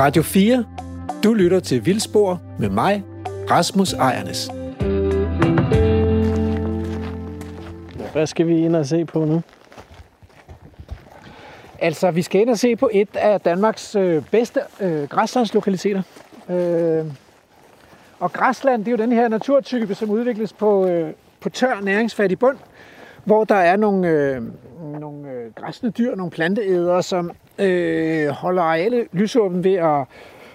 Radio 4. Du lytter til Vildspor med mig, Rasmus Ejernes. Hvad skal vi ind og se på nu? Altså, vi skal ind og se på et af Danmarks øh, bedste øh, græslandslokaliteter. Øh, og græsland, det er jo den her naturtype, som udvikles på, øh, på tør næringsfattig bund, hvor der er nogle, øh, nogle øh, græsne dyr, nogle planteædere, som øh, holder arealet lysåben ved at,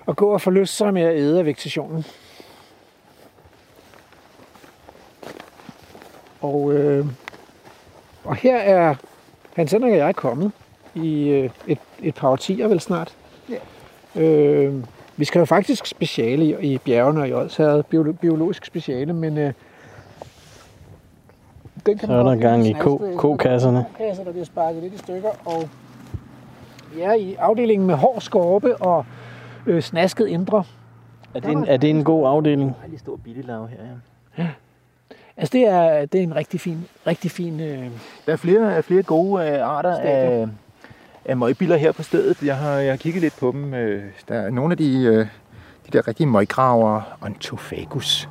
at gå og forlyste sig med at æde af vegetationen. Og, øh, og her er Hans Henrik og jeg kommet i øh, et, et par årtier vel snart. Ja. Øh, vi skal jo faktisk speciale i, i bjergene og i Odsherred, biolo, biologisk speciale, men øh, den kan Så er der gang i ko- kokasserne. Kokasser, der bliver sparket lidt i stykker, og vi er i afdelingen med hård skorpe og øh, snasket indre. Er det, en, er det en god afdeling? Der er lige stor billiglav her, ja. Altså det er, det er en rigtig fin, rigtig fin øh, Der er flere, flere gode øh, arter Stadier. af, af møgbiler her på stedet. Jeg har, jeg har kigget lidt på dem. Øh, Der er nogle af de, øh, de der rigtige møggraver, Ontophagus,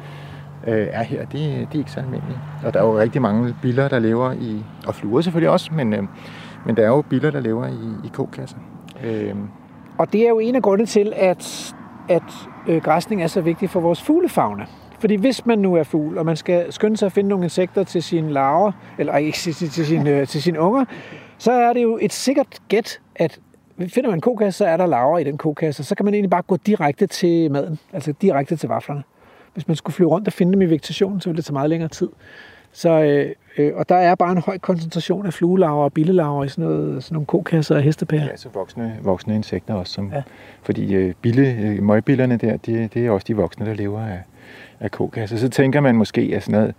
øh, er her. De, de er ikke så almindelige. Og der er jo rigtig mange biller, der lever i, og fluer selvfølgelig også, men, øh, men der er jo biller, der lever i, i kokasser. Øh, Og det er jo en af grundene til, at, at øh, græsning er så vigtig for vores fuglefauna. Fordi hvis man nu er fugl, og man skal skynde sig at finde nogle insekter til sine larver, eller ikke til, til, til, sine, øh, til sine unger, så er det jo et sikkert gæt, at finder man en kokasse, så er der larver i den kokasse, og så kan man egentlig bare gå direkte til maden, altså direkte til vaflerne. Hvis man skulle flyve rundt og finde dem i vegetationen, så ville det tage meget længere tid. Så, øh, øh, og der er bare en høj koncentration af fluelarver og billelarver i sådan, noget, sådan nogle kokasser og hestepærer. Ja, så voksne, voksne insekter også. Som, ja. Fordi øh, bille, øh, møgbillerne der, det, det er også de voksne, der lever af, af kokasser. Så tænker man måske, at sådan noget,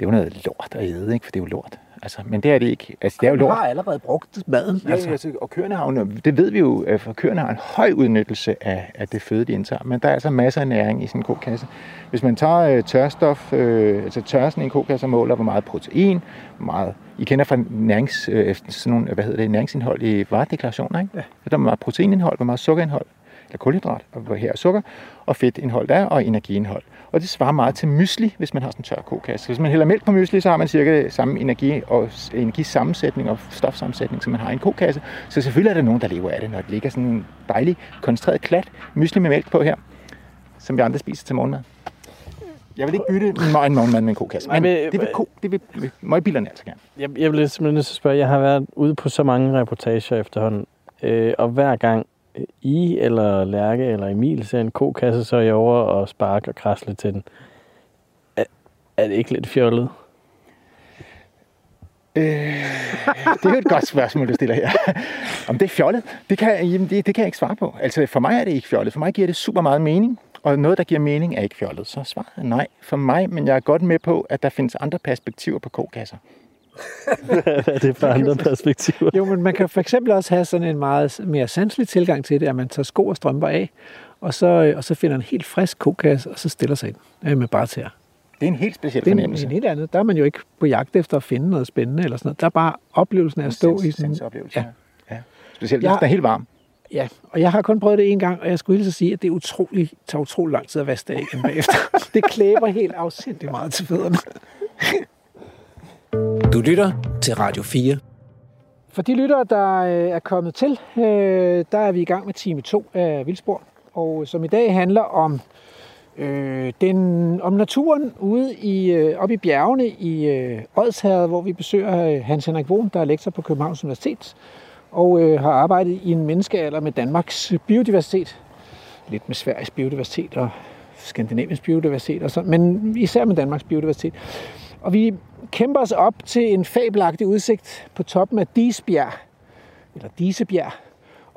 det er jo noget lort at æde, ikke? for det er jo lort. Altså, men det er det ikke. Altså, det er jo lort. har allerede brugt maden. Ja, altså. Altså, og køerne har jo, det ved vi jo, øh, for køerne har en høj udnyttelse af, af det føde, de indtager. Men der er altså masser af næring i sådan en kokasse. Hvis man tager øh, tørstof, øh, altså tørsen i en kokasse og måler, hvor meget protein, hvor meget, I kender fra nærings, øh, sådan nogle, hvad hedder det, næringsindhold i varedeklarationer, ikke? Ja. Der er meget proteinindhold, hvor meget sukkerindhold, eller kulhydrat, og hvor her er sukker, og fedtindhold der, og energiindhold. Og det svarer meget til mysli, hvis man har sådan en tør kokasse. Hvis man hælder mælk på mysli, så har man cirka samme energi og energisammensætning og stofsammensætning, som man har i en kokasse. Så selvfølgelig er der nogen, der lever af det, når det ligger sådan en dejlig, koncentreret klat mysli med mælk på her, som vi andre spiser til morgenmad. Jeg vil ikke bytte en mor- en morgenmad med en kokasse, men Men, det vil, ko, det vil møgbilerne altså gerne. Jeg, jeg bliver simpelthen at spørge, jeg har været ude på så mange reportager efterhånden, øh, og hver gang øh, i eller Lærke eller Emil ser en kokasse, så er jeg over og sparker og krasler til den. Er, er det ikke lidt fjollet? Øh, det er jo et godt spørgsmål, du stiller her. Om det er fjollet, det kan, jamen det, det kan jeg ikke svare på. Altså for mig er det ikke fjollet. For mig giver det super meget mening. Og noget, der giver mening, er ikke fjollet. Så svaret er nej for mig, men jeg er godt med på, at der findes andre perspektiver på kokasser. Hvad er det for andre perspektiver? Jo, men man kan for eksempel også have sådan en meget mere sanselig tilgang til det, at man tager sko og strømper af, og så, øh, og så finder en helt frisk kokasse, og så stiller sig ind øh, med bare tæer. Det er en helt speciel Det er en, fornemmelse. en helt andet. Der er man jo ikke på jagt efter at finde noget spændende eller sådan noget. Der er bare oplevelsen af at stå i sådan... Sanseoplevelse, Ja. ja. ja. Specielt, Jeg- hvis den er helt varm. Ja, og jeg har kun prøvet det en gang, og jeg skulle hilse at sige, at det er utrolig, tager utrolig lang tid at vaske det af igen bagefter. det klæber helt afsindigt meget til fødderne. Du lytter til Radio 4. For de lyttere, der øh, er kommet til, øh, der er vi i gang med time 2 af Vildspor, og som i dag handler om øh, den, om naturen ude i, øh, oppe i bjergene i øh, hvor vi besøger øh, Hans Henrik Wohn, der er lektor på Københavns Universitet, og øh, har arbejdet i en menneskealder med Danmarks biodiversitet. Lidt med Sveriges biodiversitet og Skandinaviens biodiversitet, og sådan, men især med Danmarks biodiversitet. Og vi kæmper os op til en fabelagtig udsigt på toppen af Disbjerg, eller Disebjerg.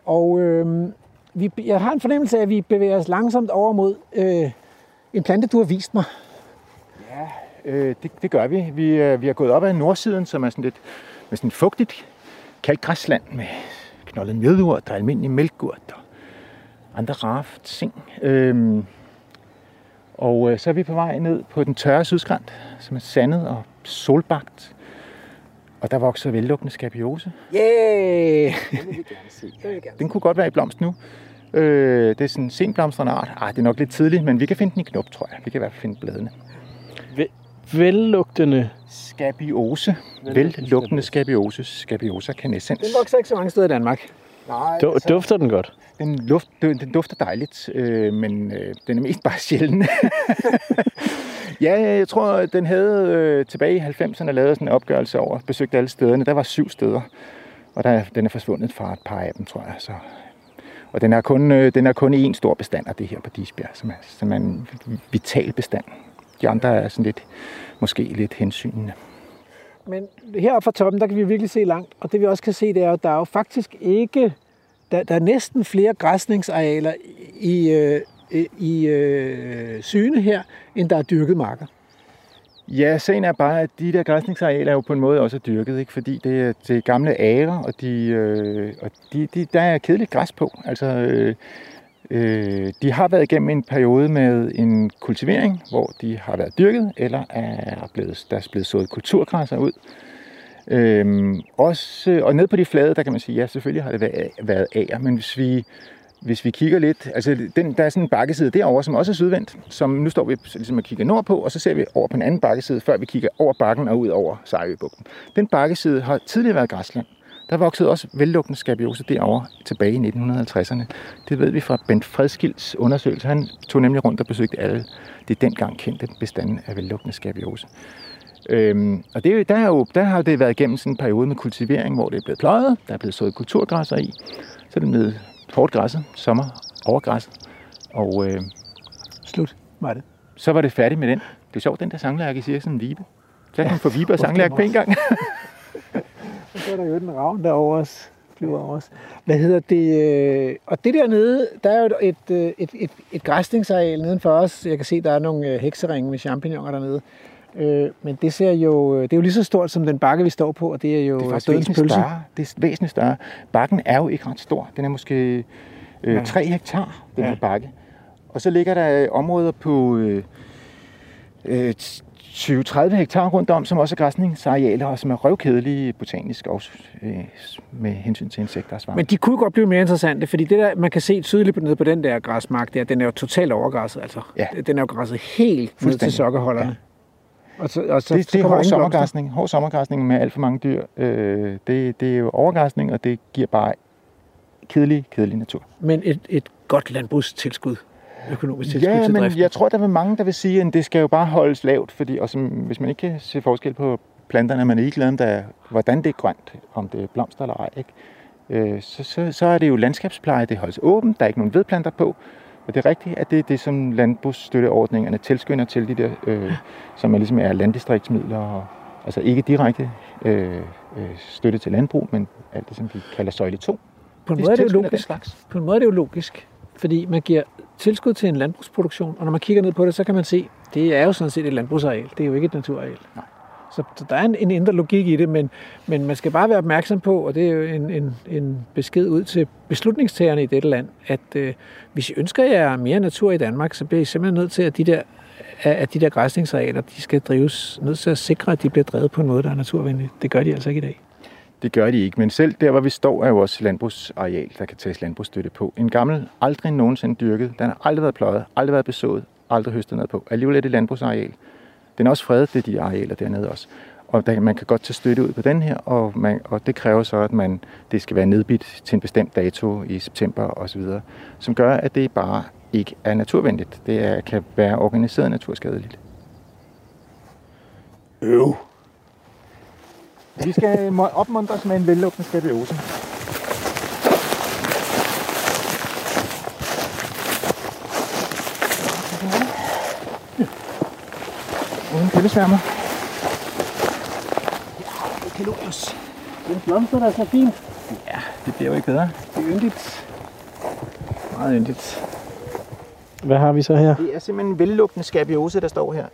Og øh, vi, jeg har en fornemmelse af, at vi bevæger os langsomt over mod øh, en plante, du har vist mig. Ja, Øh, det, det gør vi. Vi, øh, vi er gået op ad nordsiden, som er sådan lidt med sådan fugtigt kalkgræsland med knoldet mjødurt og almindelig mælkurt og andre rare ting. Øhm, og øh, så er vi på vej ned på den tørre sydskrant, som er sandet og solbagt. Og der vokser vellukkende skabiose. Yeah! Den kunne godt være i blomst nu. Øh, det er sådan en senblomstrende art. Ah, det er nok lidt tidligt, men vi kan finde den i knop, tror jeg. Vi kan i hvert fald finde bladene. Vellugtende. Skabiose. Vellugtende skabiose. Skabiosa canescens. Den vokser ikke så mange steder i Danmark. Nej, Du, dufter den godt? Den, luft, den den dufter dejligt, øh, men øh, den er mest bare sjælden. ja, jeg tror, den havde øh, tilbage i 90'erne lavet sådan en opgørelse over, besøgt alle stederne. Der var syv steder, og der, den er forsvundet fra et par af dem, tror jeg. Så. Og den er kun, øh, den er kun én stor bestand af det her på Disbjerg, som er, som er en vital bestand. De andre er sådan lidt, måske lidt hensynende. Men heroppe fra toppen, der kan vi virkelig se langt. Og det vi også kan se, det er, at der er jo faktisk ikke... Der, der er næsten flere græsningsarealer i, øh, i øh, syne her, end der er dyrket marker. Ja, sagen er bare, at de der græsningsarealer er jo på en måde også dyrket, ikke? fordi det er til gamle ærer, og, de, øh, og de, de, der er kedeligt græs på. Altså, øh, øh, de har været igennem en periode med en kultivering, hvor de har været dyrket, eller er blevet, der er blevet sået kulturgræsser ud. Øhm, også, og ned på de flade, der kan man sige, ja, selvfølgelig har det været, været ager, men hvis vi, hvis vi kigger lidt, altså den, der er sådan en bakkeside derovre, som også er sydvendt, som nu står vi ligesom og kigger nordpå, og så ser vi over på en anden bakkeside, før vi kigger over bakken og ud over Sejøbugten. Den bakkeside har tidligere været græsland. Der voksede også vellugtende skabiose derovre tilbage i 1950'erne. Det ved vi fra Bent Fredskilds undersøgelse. Han tog nemlig rundt og besøgte alle det dengang kendte bestanden af vellugtende skabiose. Øhm, og det, er der, er jo, der har det været igennem sådan en periode med kultivering, hvor det er blevet pløjet, der er blevet sået kulturgræsser i, så er det blevet hårdt græsset, sommer overgræsset, og øh, Slut var det. så var det færdigt med den. Det er sjovt, den der sanglærke siger sådan en vibe. Så kan man få vibe og sanglærke på en gang. Og så er der jo den ravn derovre også. Flyver over os. Hvad hedder det? øh, Og det dernede, der er jo et, øh, et, et, et, et græsningsareal nedenfor os. Jeg kan se, der er nogle øh, hekseringe med champignoner dernede. Øh, Men det ser jo, det er jo lige så stort som den bakke, vi står på, og det er jo Det er væsentligt pølse. større. Det er væsentligt større. Bakken er jo ikke ret stor. Den er måske øh, Ja. 3 hektar, den Ja. her bakke. Og så ligger der områder på øh, øh, 20-30 hektar rundt om, som også er græsningsarealer, og som er røvkedelige botanisk og øh, med hensyn til insekter og svampe. Men de kunne godt blive mere interessante, fordi det der, man kan se tydeligt nede på den der græsmark der, den er jo totalt overgræsset. Altså. Ja. Den er jo græsset helt ned til Fuldstændig. sokkerholderne. Og så, og så, det, så det er hård sommergræsning. Hård sommergræsning med alt for mange dyr. Øh, det, det er jo overgræsning, og det giver bare kedelig, kedelig natur. Men et, et godt landbrugstilskud, økonomisk tilskud Ja, til men driften. jeg tror, der er mange, der vil sige, at det skal jo bare holdes lavt, fordi og som, hvis man ikke kan se forskel på planterne, man er ligeglad om, der, hvordan det er grønt, om det er blomster eller ej, ikke? Øh, så, så, så er det jo landskabspleje, det holdes åbent, der er ikke nogen vedplanter på, og det er rigtigt, at det er det, som landbrugsstøtteordningerne tilskynder til, de der, øh, som er ligesom er landdistriktsmidler, og, altså ikke direkte øh, øh, støtte til landbrug, men alt det, som vi kalder søjle 2. på en de måde er det jo logisk. slags. På en måde er det jo logisk, fordi man giver tilskud til en landbrugsproduktion, og når man kigger ned på det, så kan man se, det er jo sådan set et landbrugsareal. Det er jo ikke et naturareal. Nej. Så, så der er en, en indre logik i det, men, men man skal bare være opmærksom på, og det er jo en, en, en besked ud til beslutningstagerne i dette land, at øh, hvis I ønsker jer mere natur i Danmark, så bliver I simpelthen nødt til, at de der, at de der græsningsarealer, de skal drives, nødt til at sikre, at de bliver drevet på en måde, der er naturvenlig. Det gør de altså ikke i dag. Det gør de ikke, men selv der, hvor vi står, er jo også landbrugsareal, der kan tages landbrugsstøtte på. En gammel, aldrig nogensinde dyrket, den har aldrig været pløjet, aldrig været besået, aldrig høstet noget på. Alligevel er det landbrugsareal. Den er også fredet, det er de arealer dernede også. Og der, man kan godt tage støtte ud på den her, og, man, og det kræver så, at man, det skal være nedbidt til en bestemt dato i september osv., som gør, at det bare ikke er naturvenligt. Det er, kan være organiseret naturskadeligt. Øv. Vi skal opmuntres med en vellugtende skabiose. Uden pillesværmer. Kalorius. Den blomster, der er så fint. Ja, det bliver jo ikke bedre. Det er yndigt. Meget yndigt. Hvad har vi så her? Det er simpelthen en vellugtende skabiose, der står her.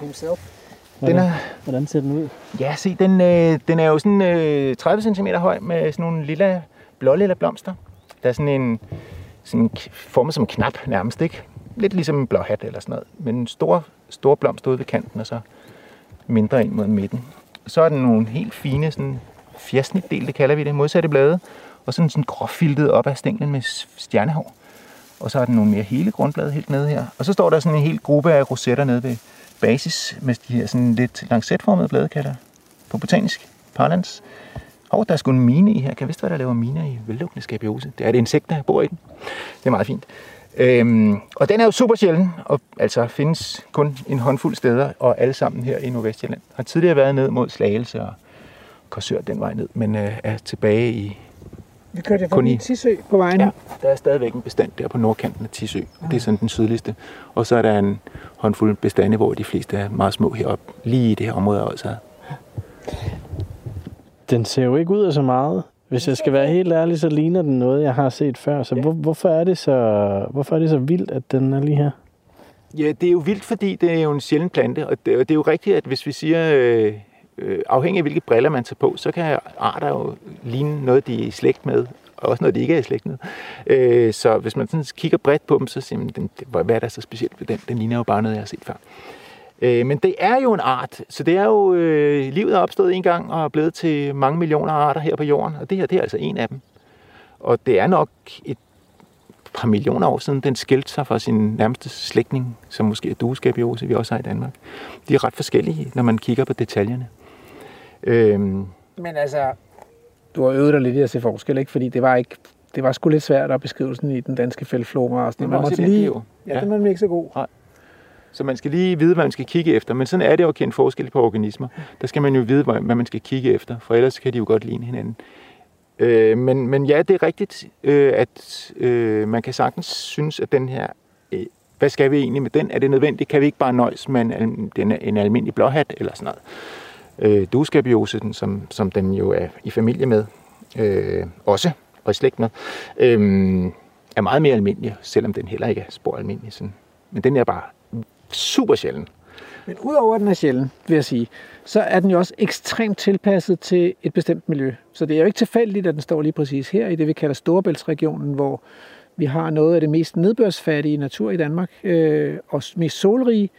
Himself. Den er, Hvordan ser den ud? ja, se, den, øh, den er jo sådan øh, 30 cm høj med sådan nogle lille, blålilla blomster. Der er sådan en, sådan formet som en knap nærmest, ikke? Lidt ligesom en blåhat eller sådan noget. Men en stor, stor blomst ude ved kanten, og så mindre ind mod midten. Så er den nogle helt fine, sådan fjersnitdel, det kalder vi det, modsatte blade. Og sådan, sådan gråfiltet op af stænglen med stjernehår. Og så er der nogle mere hele grundblade helt nede her. Og så står der sådan en hel gruppe af rosetter nede ved basis, med de her sådan lidt lancetformede blade, kalder på botanisk parlance. Og der er sgu en mine i her. Kan jeg vidste, hvad der laver miner i vellukkende skabiose? Det er et insekt, der bor i den. Det er meget fint. Øhm, og den er jo super sjælden, og altså findes kun en håndfuld steder, og alle sammen her i Nordvestjylland. Har tidligere været ned mod Slagelse og Korsør den vej ned, men øh, er tilbage i... Vi kørte Kun forbi i- Tisø på vejen. Ja, der er stadigvæk en bestand der på nordkanten af Tisø. Det er sådan den sydligste. Og så er der en håndfuld bestande, hvor de fleste er meget små heroppe, lige i det her område også. Den ser jo ikke ud af så meget. Hvis jeg skal være helt ærlig, så ligner den noget, jeg har set før. Så hvor, hvorfor, er det så, hvorfor er det så vildt, at den er lige her? Ja, det er jo vildt, fordi det er jo en sjælden plante, og det, og det er jo rigtigt, at hvis vi siger, øh, øh, afhængig af hvilke briller man tager på, så kan arter jo ligne noget, de er i slægt med, og også noget, de ikke er i slægt med. Øh, så hvis man sådan kigger bredt på dem, så siger man, den, hvad er der så specielt ved den? Den ligner jo bare noget, jeg har set før. Øh, men det er jo en art, så det er jo, øh, livet er opstået en gang og er blevet til mange millioner arter her på jorden, og det her det er altså en af dem. Og det er nok et par millioner år siden, den skilte sig fra sin nærmeste slægtning, som måske er dueskabiose, vi også har i Danmark. De er ret forskellige, når man kigger på detaljerne. Øhm, Men altså, du har øvet dig lidt i at se forskel, ikke? Fordi det var ikke det var sgu lidt svært at beskrive sådan i den danske fældflora og sådan Det noget. Man måtte lige, jo. ja, Ja. den var ikke så god. så man skal lige vide, hvad man skal kigge efter. Men sådan er det jo at kende forskel på organismer. Der skal man jo vide, hvad man skal kigge efter, for ellers kan de jo godt ligne hinanden. Øh, men, men ja, det er rigtigt, øh, at øh, man kan sagtens synes, at den her... Øh, hvad skal vi egentlig med den? Er det nødvendigt? Kan vi ikke bare nøjes med en, den en almindelig blåhat eller sådan noget? Øh, duskabiose, den, som, som den jo er i familie med, øh, også, og i slægt med, øh, er meget mere almindelig, selvom den heller ikke er spor almindelig. Sådan. Men den er bare super sjælden. Men udover at den er sjælden, vil jeg sige, så er den jo også ekstremt tilpasset til et bestemt miljø. Så det er jo ikke tilfældigt, at den står lige præcis her i det, vi kalder Storebæltsregionen, hvor vi har noget af det mest nedbørsfattige natur i Danmark, øh, og mest solrige,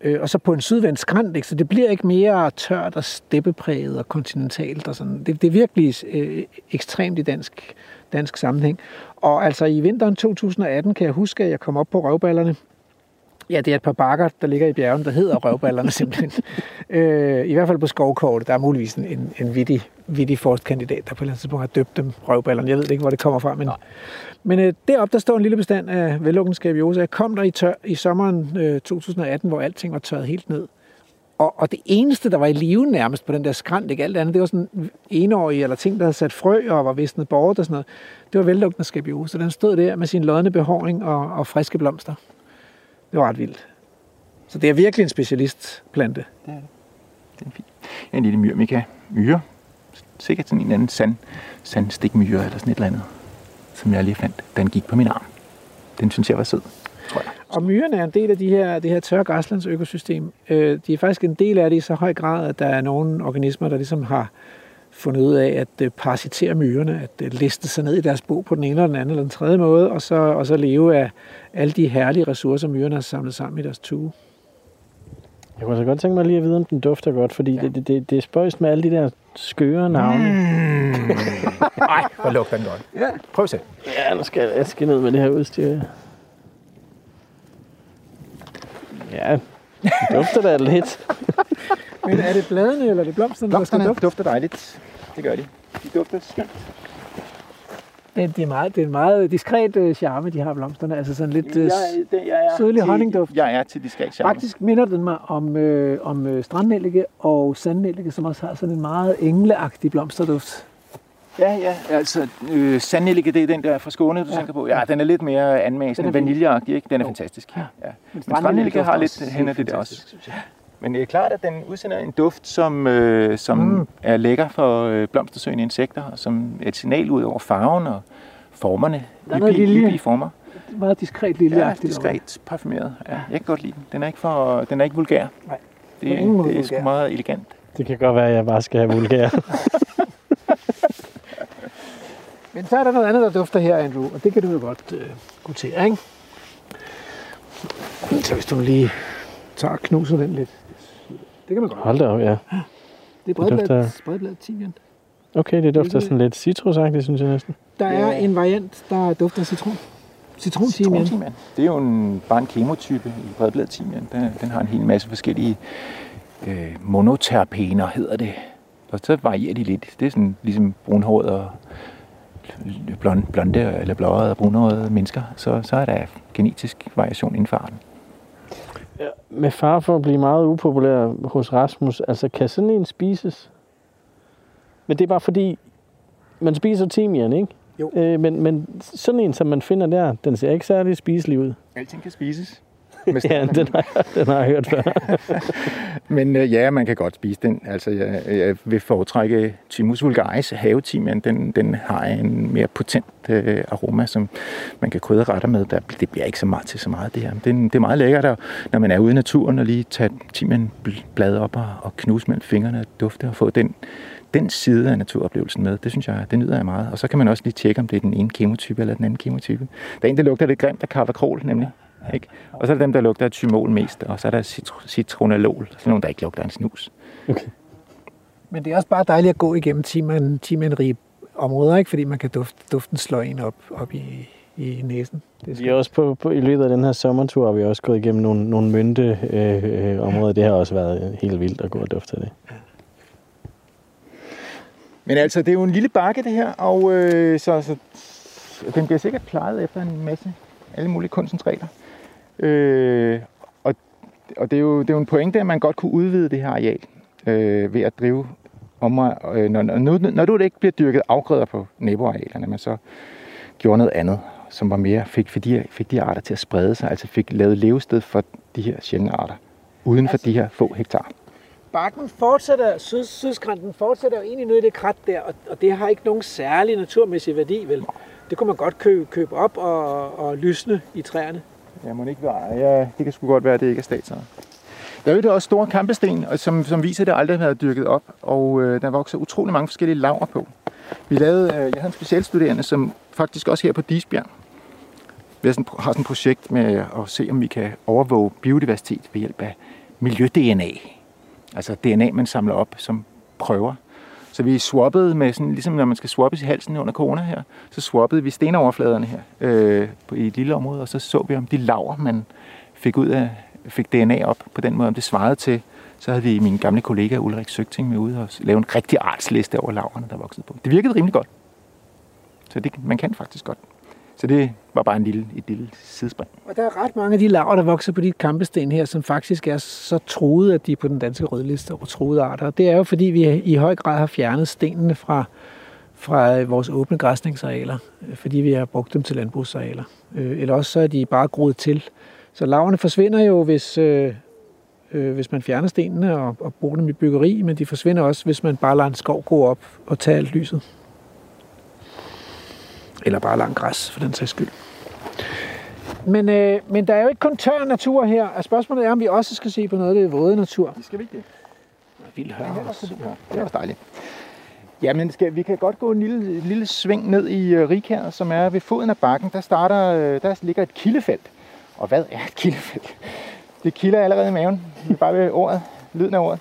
øh, og så på en sydvendt skrant, ikke? så det bliver ikke mere tørt og steppepræget og kontinentalt og sådan. Det, det er virkelig øh, ekstremt i dansk, dansk sammenhæng. Og altså i vinteren 2018 kan jeg huske, at jeg kom op på røvballerne, Ja, det er et par bakker, der ligger i bjergen, der hedder røvballerne simpelthen. øh, I hvert fald på skovkortet. Der er muligvis en, en, en vittig, vittig forskkandidat, der på et eller andet tidspunkt har døbt dem røvballerne. Jeg ved ikke, hvor det kommer fra, men, men øh, deroppe der står en lille bestand af vellukkende skabiosa. Jeg kom der i, tør, i sommeren øh, 2018, hvor alting var tørret helt ned. Og, og det eneste, der var i live nærmest på den der skrant, ikke alt andet, det var sådan enårige eller ting, der havde sat frø og var visnet bort og sådan noget. Det var vellukkende skabiosa. Den stod der med sin lodne behåring og, og friske blomster. Det var ret vildt. Så det er virkelig en specialistplante. Den er fin. En lille myrmika. Myre. Sikkert sådan en anden sand, sandstikmyre eller sådan et eller andet, som jeg lige fandt. Den gik på min arm. Den synes jeg var sød, tror jeg. Og myrerne er en del af de her, det her tørre græslandsøkosystem. Øh, De er faktisk en del af det i så høj grad, at der er nogle organismer, der ligesom har fundet ud af at øh, parasitere myrerne, at øh, liste sig ned i deres bo på den ene eller den anden eller den tredje måde, og så, og så leve af alle de herlige ressourcer, myrerne har samlet sammen i deres tue. Jeg kunne så godt tænke mig lige at vide, om den dufter godt, fordi ja. det, det, det, det er spøjst med alle de der skøre navne. Mm. Ej, hvor lugter den godt. Ja. Prøv at se. Ja, nu skal jeg, jeg skal ned med det her udstyr. Ja, det dufter da lidt. Men er det bladene eller er det blomsterne, der skal Blomsterne dufte? dufter dejligt. Det gør de. De dufter skønt. Det er, meget, det er en meget diskret øh, charme, de har blomsterne. Altså sådan lidt øh, det, jeg er sødlig til- honningduft. Jeg er til diskret charme. Faktisk minder den mig om, øh, om øh, strandnellike og sandnellike, som også har sådan en meget engleagtig blomsterduft. Ja, ja. Altså, øh, sandnellike, det er den der fra Skåne, du Ja. tænker på. Ja, den er lidt mere anmæsende, vaniljeagtig, ikke? Den er Jo. fantastisk. Ja. Ja. Men strandnellike har lidt hen af det der også. Synes jeg. Men det er klart, at den udsender en duft, som, øh, som Mm. er lækker for øh, blomstersøgende insekter, og som er et signal ud over farven og formerne. Der er Hyppige, lille- hyppige former. Meget diskret Ja, lilleagtigt. diskret parfumeret. Ja, jeg kan godt lide den. Den er ikke, for, den er ikke vulgær. Nej, Det, det er sgu vulgær. meget elegant. Det kan godt være, at jeg bare skal have vulgær. Men så er der noget andet, der dufter her, Andrew, og det kan du jo godt øh, notere, ikke? Så hvis du lige tager og knuser den lidt. Det kan man godt. Hold da op, ja. Det er dufter- bredbladet, bredbladet timian. Okay, det dufter sådan lidt citrusagtigt, synes jeg næsten. Der er en variant, der dufter af citron. Citrontimian. Citrontimian. Det er jo en, bare en kemotype i bredbladet timian. Den, den har en hel masse forskellige øh, monoterpener, hedder det. Og så varierer de lidt. Det er sådan ligesom brunhåret og blonde, blonde eller blåede og brunhårede mennesker. Så, så er der genetisk variation inden for arten. Ja, med far for at blive meget upopulær hos Rasmus, altså kan sådan en spises? Men det er bare fordi, man spiser timian, ikke? Jo. Øh, men, men sådan en, som man finder der, den ser ikke særlig spiselig ud. Alting kan spises. Med Ja, den har, den har jeg hørt før. Men øh, ja, man kan godt spise den. Altså, jeg, jeg vil foretrække Thymus vulgaris havetimian. Den, den har en mere potent øh, aroma, som man kan krydre retter med. Der, det bliver ikke så meget til så meget det her. Det, er- det er meget lækkert, at, når man er ude i naturen og lige tage timianblad op og, og knuse mellem fingrene og dufte og få den, den side af naturoplevelsen med. Det synes jeg, det nyder jeg meget. Og så kan man også lige tjekke, om det er den ene kemotype eller den anden kemotype. Der er en, der lugter lidt grimt af kavakrol, nemlig. Ikke? Og så er der dem, der lugter af thymol mest, og så er der citro- citronalol, sådan nogle, der ikke lugter af en snus. Men det er også bare dejligt at gå igennem timian, timianrige områder, ikke? fordi man kan duft, duften slå en op, op i, i næsen. Det Vi er også på, på, I løbet af den her sommertur har vi også gået igennem nogle, nogle mynte øh, øh, områder. Det har også været helt vildt at gå og dufte af det. Men altså, det er jo en lille bakke, det her, og øh, så, så den bliver sikkert plejet efter en masse alle mulige koncentrater. Øh, og og det, er jo, det er jo en pointe, at man godt kunne udvide det her areal øh, ved at drive om, øh, når, når, når du ikke bliver dyrket afgrøder på naboarealerne, men så gjorde noget andet, som var mere, fik, fik, de, fik de arter til at sprede sig, altså fik lavet levested for de her sjældne arter, uden for de her få hektar. Bakken fortsætter, syd, sydskrænten fortsætter jo egentlig ned i det krat der, og, og det har ikke nogen særlig naturmæssig værdi, vel? Det kunne man godt købe, købe op og, og lysne i træerne. Ja, må ikke være. Ja, det kan sgu godt være, at det ikke er statsejet. Der er jo også store kampesten, og som, som viser, at det aldrig har været dyrket op, og øh, der vokser utrolig mange forskellige laver på. Vi lavede, øh, jeg havde en specialstuderende, som faktisk også her på Disbjerg, vi har sådan, har sådan et projekt med at se, om vi kan overvåge biodiversitet ved hjælp af miljø-DNA. Altså DNA, man samler op som prøver. Så vi swappede med sådan, ligesom når man skal swappes i halsen under corona her, så swappede vi stenoverfladerne her øh, på, i et lille område, og så så vi, om de laver, man fik ud af, fik DNA op på den måde, om det svarede til, så havde vi min gamle kollega Ulrik Søgting med ude og lave en rigtig artsliste over laverne, der voksede på. Det virkede rimelig godt. Så det, man kan faktisk godt. Så det var bare en lille, et lille sidespring. Og der er ret mange af de laver, der vokser på de kampesten her, som faktisk er så truede, at de er på den danske rødliste over truede arter. Og det er jo fordi, vi i høj grad har fjernet stenene fra, fra vores åbne græsningsarealer, øh, fordi vi har brugt dem til landbrugsarealer. Øh, eller også så er de bare groet til. Så laverne forsvinder jo, hvis, øh, øh, hvis man fjerner stenene og, og bruger dem i byggeri, men de forsvinder også, hvis man bare lader en skov gå op og tage alt lyset. Eller bare lang græs, for den sags skyld. Men, øh, men der er jo ikke kun tør natur her, og spørgsmålet er, om vi også skal se på noget af det våde natur. Det skal vi ikke det. Vild hør også. Ja, det er også dejligt. Jamen, skal, vi kan godt gå en lille, lille sving ned i uh, Rikær, som er ved foden af bakken. Der, starter, øh, der ligger et kildefelt. Og hvad er et kildefelt? Det kilder allerede i maven. Det er bare ved ordet, lyden af ordet.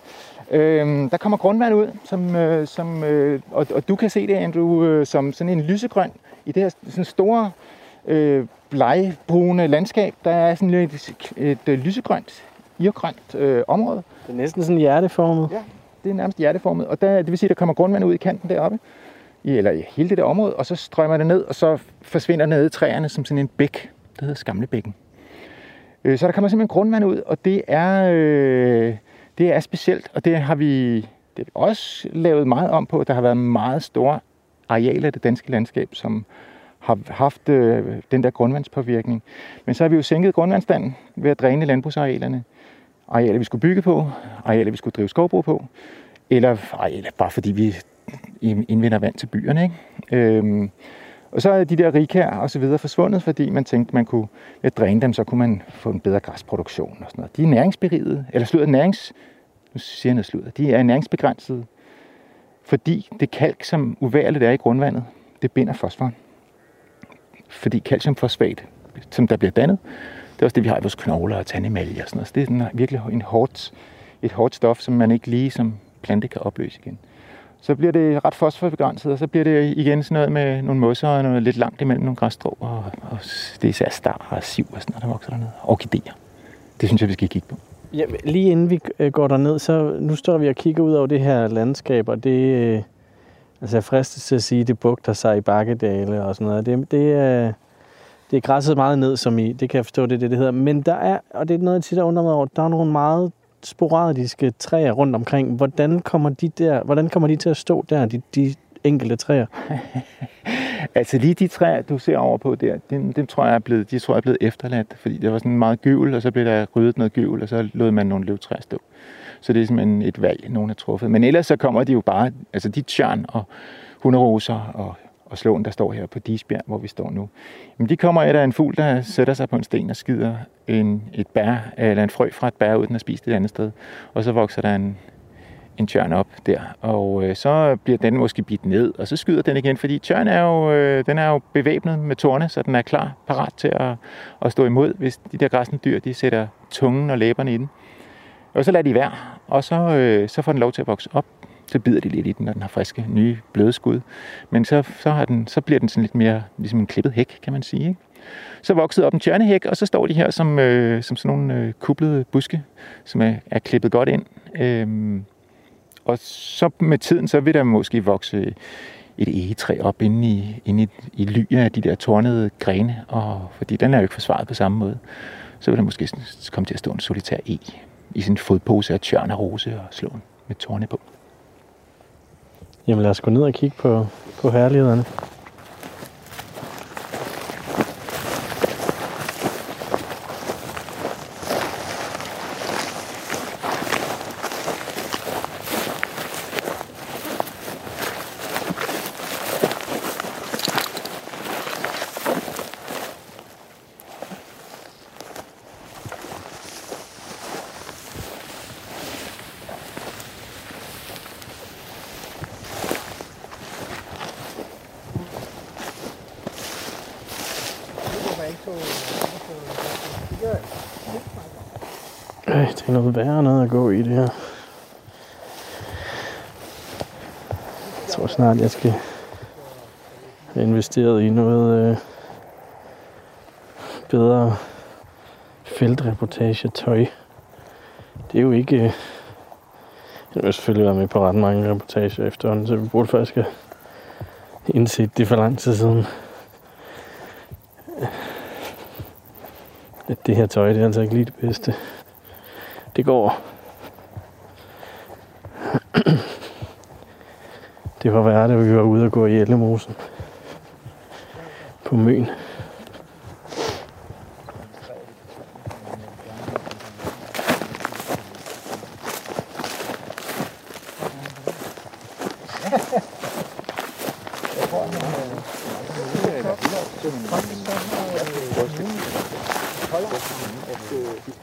Øhm, der kommer grundvand ud, som, øh, som, øh, og, og du kan se det, Andrew, øh, som sådan en lysegrøn i det her sådan store øh, blegbrune landskab. Der er sådan et, et, et, et lysegrønt, irgrønt øh, område. Det er næsten sådan hjerteformet. Ja, det er nærmest hjerteformet. Og der, det vil sige, at der kommer grundvand ud i kanten deroppe, i, eller i hele det der område, og så strømmer det ned, og så forsvinder det ned i træerne som sådan en bæk. Det hedder Skamlebækken. Øh, Så der kommer simpelthen grundvand ud, og det er, øh, det er specielt, og det har vi det har vi også lavet meget om på. Der har været meget store arealer af det danske landskab, som har haft øh, den der grundvandspåvirkning. Men så har vi jo sænket grundvandstanden ved at dræne landbrugsarealerne. Arealer, vi skulle bygge på, arealer, vi skulle drive skovbrug på, eller arealer, bare fordi vi indvinder vand til byerne. Ikke? Øhm, og så er de der rikær og så videre forsvundet, fordi man tænkte, man kunne ved at dræne dem, så kunne man få en bedre græsproduktion og sådan noget. De er næringsberigede, eller sludder nærings... Nu siger jeg noget sludder. De er næringsbegrænsede, fordi det kalk, som uværligt er i grundvandet, det binder fosforen. Fordi calciumfosfat, som der bliver dannet, det er også det, vi har i vores knogler og tandemalje og sådan noget. Så det er sådan virkelig en hårdt, et hårdt stof, som man ikke lige som plante kan opløse igen så bliver det ret fosforbegrænset, og så bliver det igen sådan noget med nogle mosser og noget lidt langt imellem nogle græsstrå, og, og det er især star og siv og sådan noget, der vokser dernede. Orkideer. Det synes jeg, vi skal kigge på. Ja, lige inden vi øh, går derned, så nu står vi og kigger ud over det her landskab, og det, øh, altså jeg fristes til at sige, det bugter sig i bakkedale og sådan noget. Det, det, er, det er græsset meget ned, som i, det kan jeg forstå, det er det, det hedder. Men der er, og det er noget, jeg tit har undret mig over, der er nogle meget sporadiske træer rundt omkring. Hvordan kommer de, der, hvordan kommer de til at stå der, de, de enkelte træer? altså lige de træer, du ser over på der, dem, dem tror jeg er blevet, de tror jeg er blevet efterladt, fordi det var sådan meget gyvel, og så blev der ryddet noget gyvel, og så lod man nogle løvtræer stå. Så det er simpelthen et valg, nogen har truffet. Men ellers så kommer de jo bare, altså de tjørn og hunderoser og, og slåen, der står her på Disbjerg, hvor vi står nu. Jamen de kommer af, der en fugl, der sætter sig på en sten og skider en, et bær, eller en frø fra et bær, uden at spise det et andet sted. Og så vokser der en, en tjørn op der, og øh, så bliver den måske bidt ned, og så skyder den igen, fordi tjørn er jo, øh, den er jo bevæbnet med torne, så den er klar, parat til at, at stå imod, hvis de der græsne dyr, de sætter tungen og læberne i den. Og så lader de være, og så, øh, så får den lov til at vokse op. Så bider de lidt i den, når den har friske, nye, bløde skud. Men så, så, har den, så bliver den sådan lidt mere ligesom en klippet hæk, kan man sige. Ikke? Så voksede op en tjørnehæk, og så står de her som, øh, som sådan nogle øh, kublede buske, som er, er klippet godt ind. Øhm, og så med tiden, så vil der måske vokse et egetræ op inde i, inde i, i ly af de der tornede grene, og, fordi den er jo ikke forsvaret på samme måde. Så vil der måske komme til at stå en solitær e i sin fodpose af tjørn og rose og slå med torne på. Jamen lad os gå ned og kigge på, på herlighederne. Øh, det er noget værre noget at gå i det her. Jeg tror snart, jeg skal have investeret i noget øh, bedre feltreportage-tøj. Det er jo ikke... Øh, jeg har selvfølgelig været med på ret mange reportager efterhånden, så vi burde faktisk have indset det for lang tid siden. At det her tøj, det er altså ikke lige det bedste. Det går. Det var værre, da vi var ude og gå i Ellemosen. På Møn.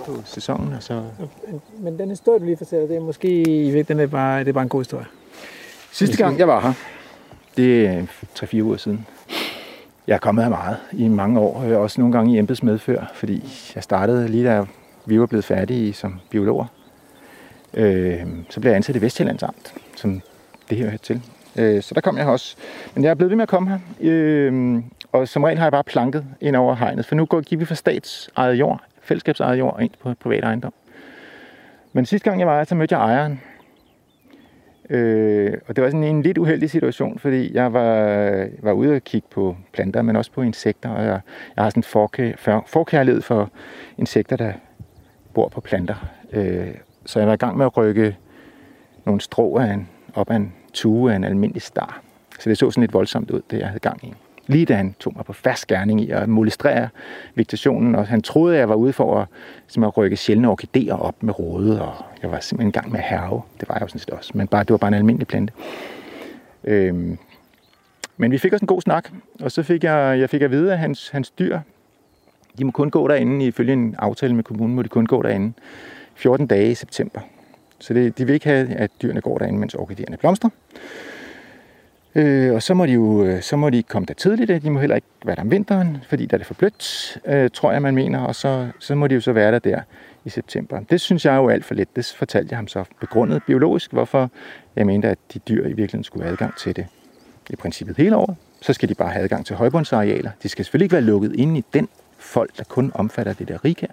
På sæsonen, og så Men den historie, du lige fortæller, det er måske i virkeligheden det er bare, det er bare en god historie. Sidste gang, jeg var her, det er 3-4 uger siden. Jeg er kommet her meget i mange år, også nogle gange i embedsmedfør, fordi jeg startede lige da vi var blevet færdige som biologer. Øh, så blev jeg ansat i Vestjyllands Amt, som det her hører til. Øh, så der kom jeg også. Men jeg er blevet ved med at komme her, øh, og som regel har jeg bare planket ind over hegnet, for nu går vi fra statsejet jord, fællesskabsejet jord, ind på privat ejendom. Men sidste gang jeg var her, så mødte jeg ejeren, Øh, og det var sådan en lidt uheldig situation, fordi jeg var, var ude og kigge på planter, men også på insekter, og jeg, jeg har sådan en forkær, forkærlighed for insekter, der bor på planter. Øh, så jeg var i gang med at rykke nogle strå af en, op af en tue af en almindelig star. Så det så sådan lidt voldsomt ud, det jeg havde gang i. Lige da han tog mig på fast gerning i at molestrere vegetationen, og han troede, at jeg var ude for at, at rykke sjældne orkideer op med råde, og jeg var simpelthen i gang med herve. Det var jeg jo sådan set også, men bare, det var bare en almindelig plante. Øhm, men vi fik også en god snak, og så fik jeg, jeg fik at vide, at hans, hans dyr, de må kun gå derinde, ifølge en aftale med kommunen, må de kun gå derinde 14 dage i september. Så det, de vil ikke have, at dyrene går derinde, mens orkideerne blomstrer. Øh, og så må, de jo, øh, så må de komme der tidligt, øh, de må heller ikke være der om vinteren, fordi der er det for blødt, øh, tror jeg, man mener, og så, så må de jo så være der der i september. Det synes jeg er jo alt for lidt. Det fortalte jeg ham så begrundet biologisk, hvorfor jeg mente, at de dyr i virkeligheden skulle have adgang til det i princippet hele året. Så skal de bare have adgang til højbundsarealer. De skal selvfølgelig ikke være lukket inde i den folk, der kun omfatter det der rike.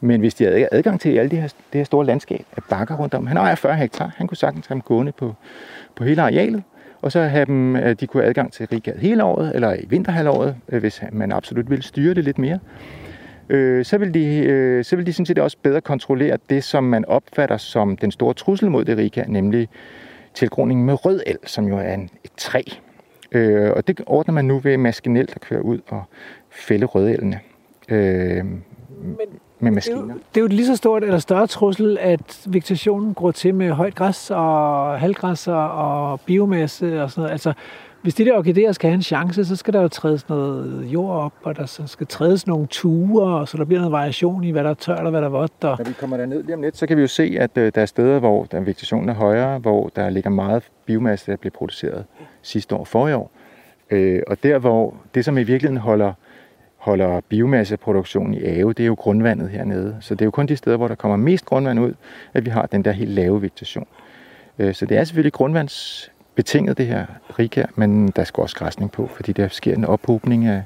Men hvis de havde adgang til alle de her, det her store landskab af bakker rundt om, han ejer 40 hektar, han kunne sagtens have dem gående på, på hele arealet, og så have dem, øh, de kunne have adgang til Rigad hele året, eller i vinterhalvåret, øh, hvis man absolut ville styre det lidt mere. Øh, så vil de, øh, så vil de sådan set også bedre kontrollere det, som man opfatter som den store trussel mod det rika, nemlig tilgroningen med rød el, som jo er en, et træ. Øh, og det ordner man nu ved maskinelt at køre ud og fælde rødelene. Øh, Men med maskiner. Det er, jo, det er jo et lige så stort eller større trussel, at vegetationen går til med højt græs og halvgræs og biomasse og sådan noget. Altså, hvis de der orkideer skal have en chance, så skal der jo trædes noget jord op, og der skal trædes nogle ture, så der bliver noget variation i, hvad der er tørt og hvad der er vådt. Og... Når vi kommer derned lige om lidt, så kan vi jo se, at øh, der er steder, hvor der vegetationen er højere, hvor der ligger meget biomasse, der bliver produceret sidste år, forrige år. Øh, og der, hvor det, som i virkeligheden holder holder biomasseproduktionen i ave, det er jo grundvandet hernede. Så det er jo kun de steder, hvor der kommer mest grundvand ud, at vi har den der helt lave vegetation. Øh, så det er selvfølgelig grundvandsbetinget, det her rig her, men der skal også græsning på, fordi der sker en ophobning af,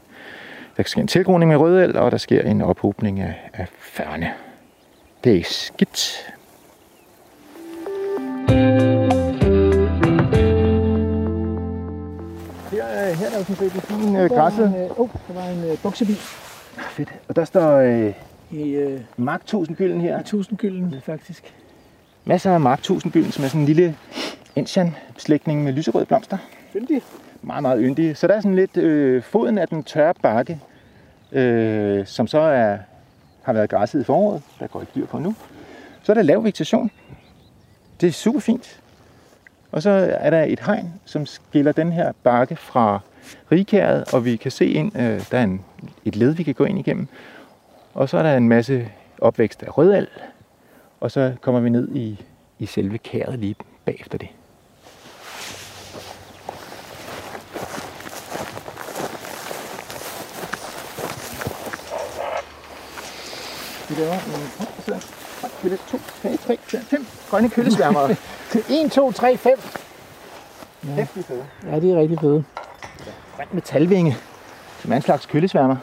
der sker en tilgroning med rødel, og der sker en ophobning af, af færne. Det er skidt. Her er der jo sådan set en fin øh, græsset. Åh, oh, der var en øh, buksebil. Fedt. Og der står øh, i øh, Mark 1000 gylden her. 1000 gylden, faktisk. Masser af Mark 1000 gylden, som er sådan en lille Indian slægtning med lyserøde blomster. Yndig. Meget, meget yndig. Så der er sådan lidt øh, foden af den tørre bakke, øh, som så er, har været græsset i foråret. Der går ikke dyr på nu. Så er der lav vegetation. Det er super fint. Og så er der et hegn, som skiller den her bakke fra rigkæret, og vi kan se ind, øh, der er en, et led, vi kan gå ind igennem. Og så er der en masse opvækst af rødal, og så kommer vi ned i, i selve kæret lige bagefter det. Vi laver en 2, 3, 3, 5 grønne køllesværmere. 1, 2, 3, 5. Ja. Hæftig fede. Ja, de er rigtig fede. Grøn metalvinge, som er en slags køllesværmer.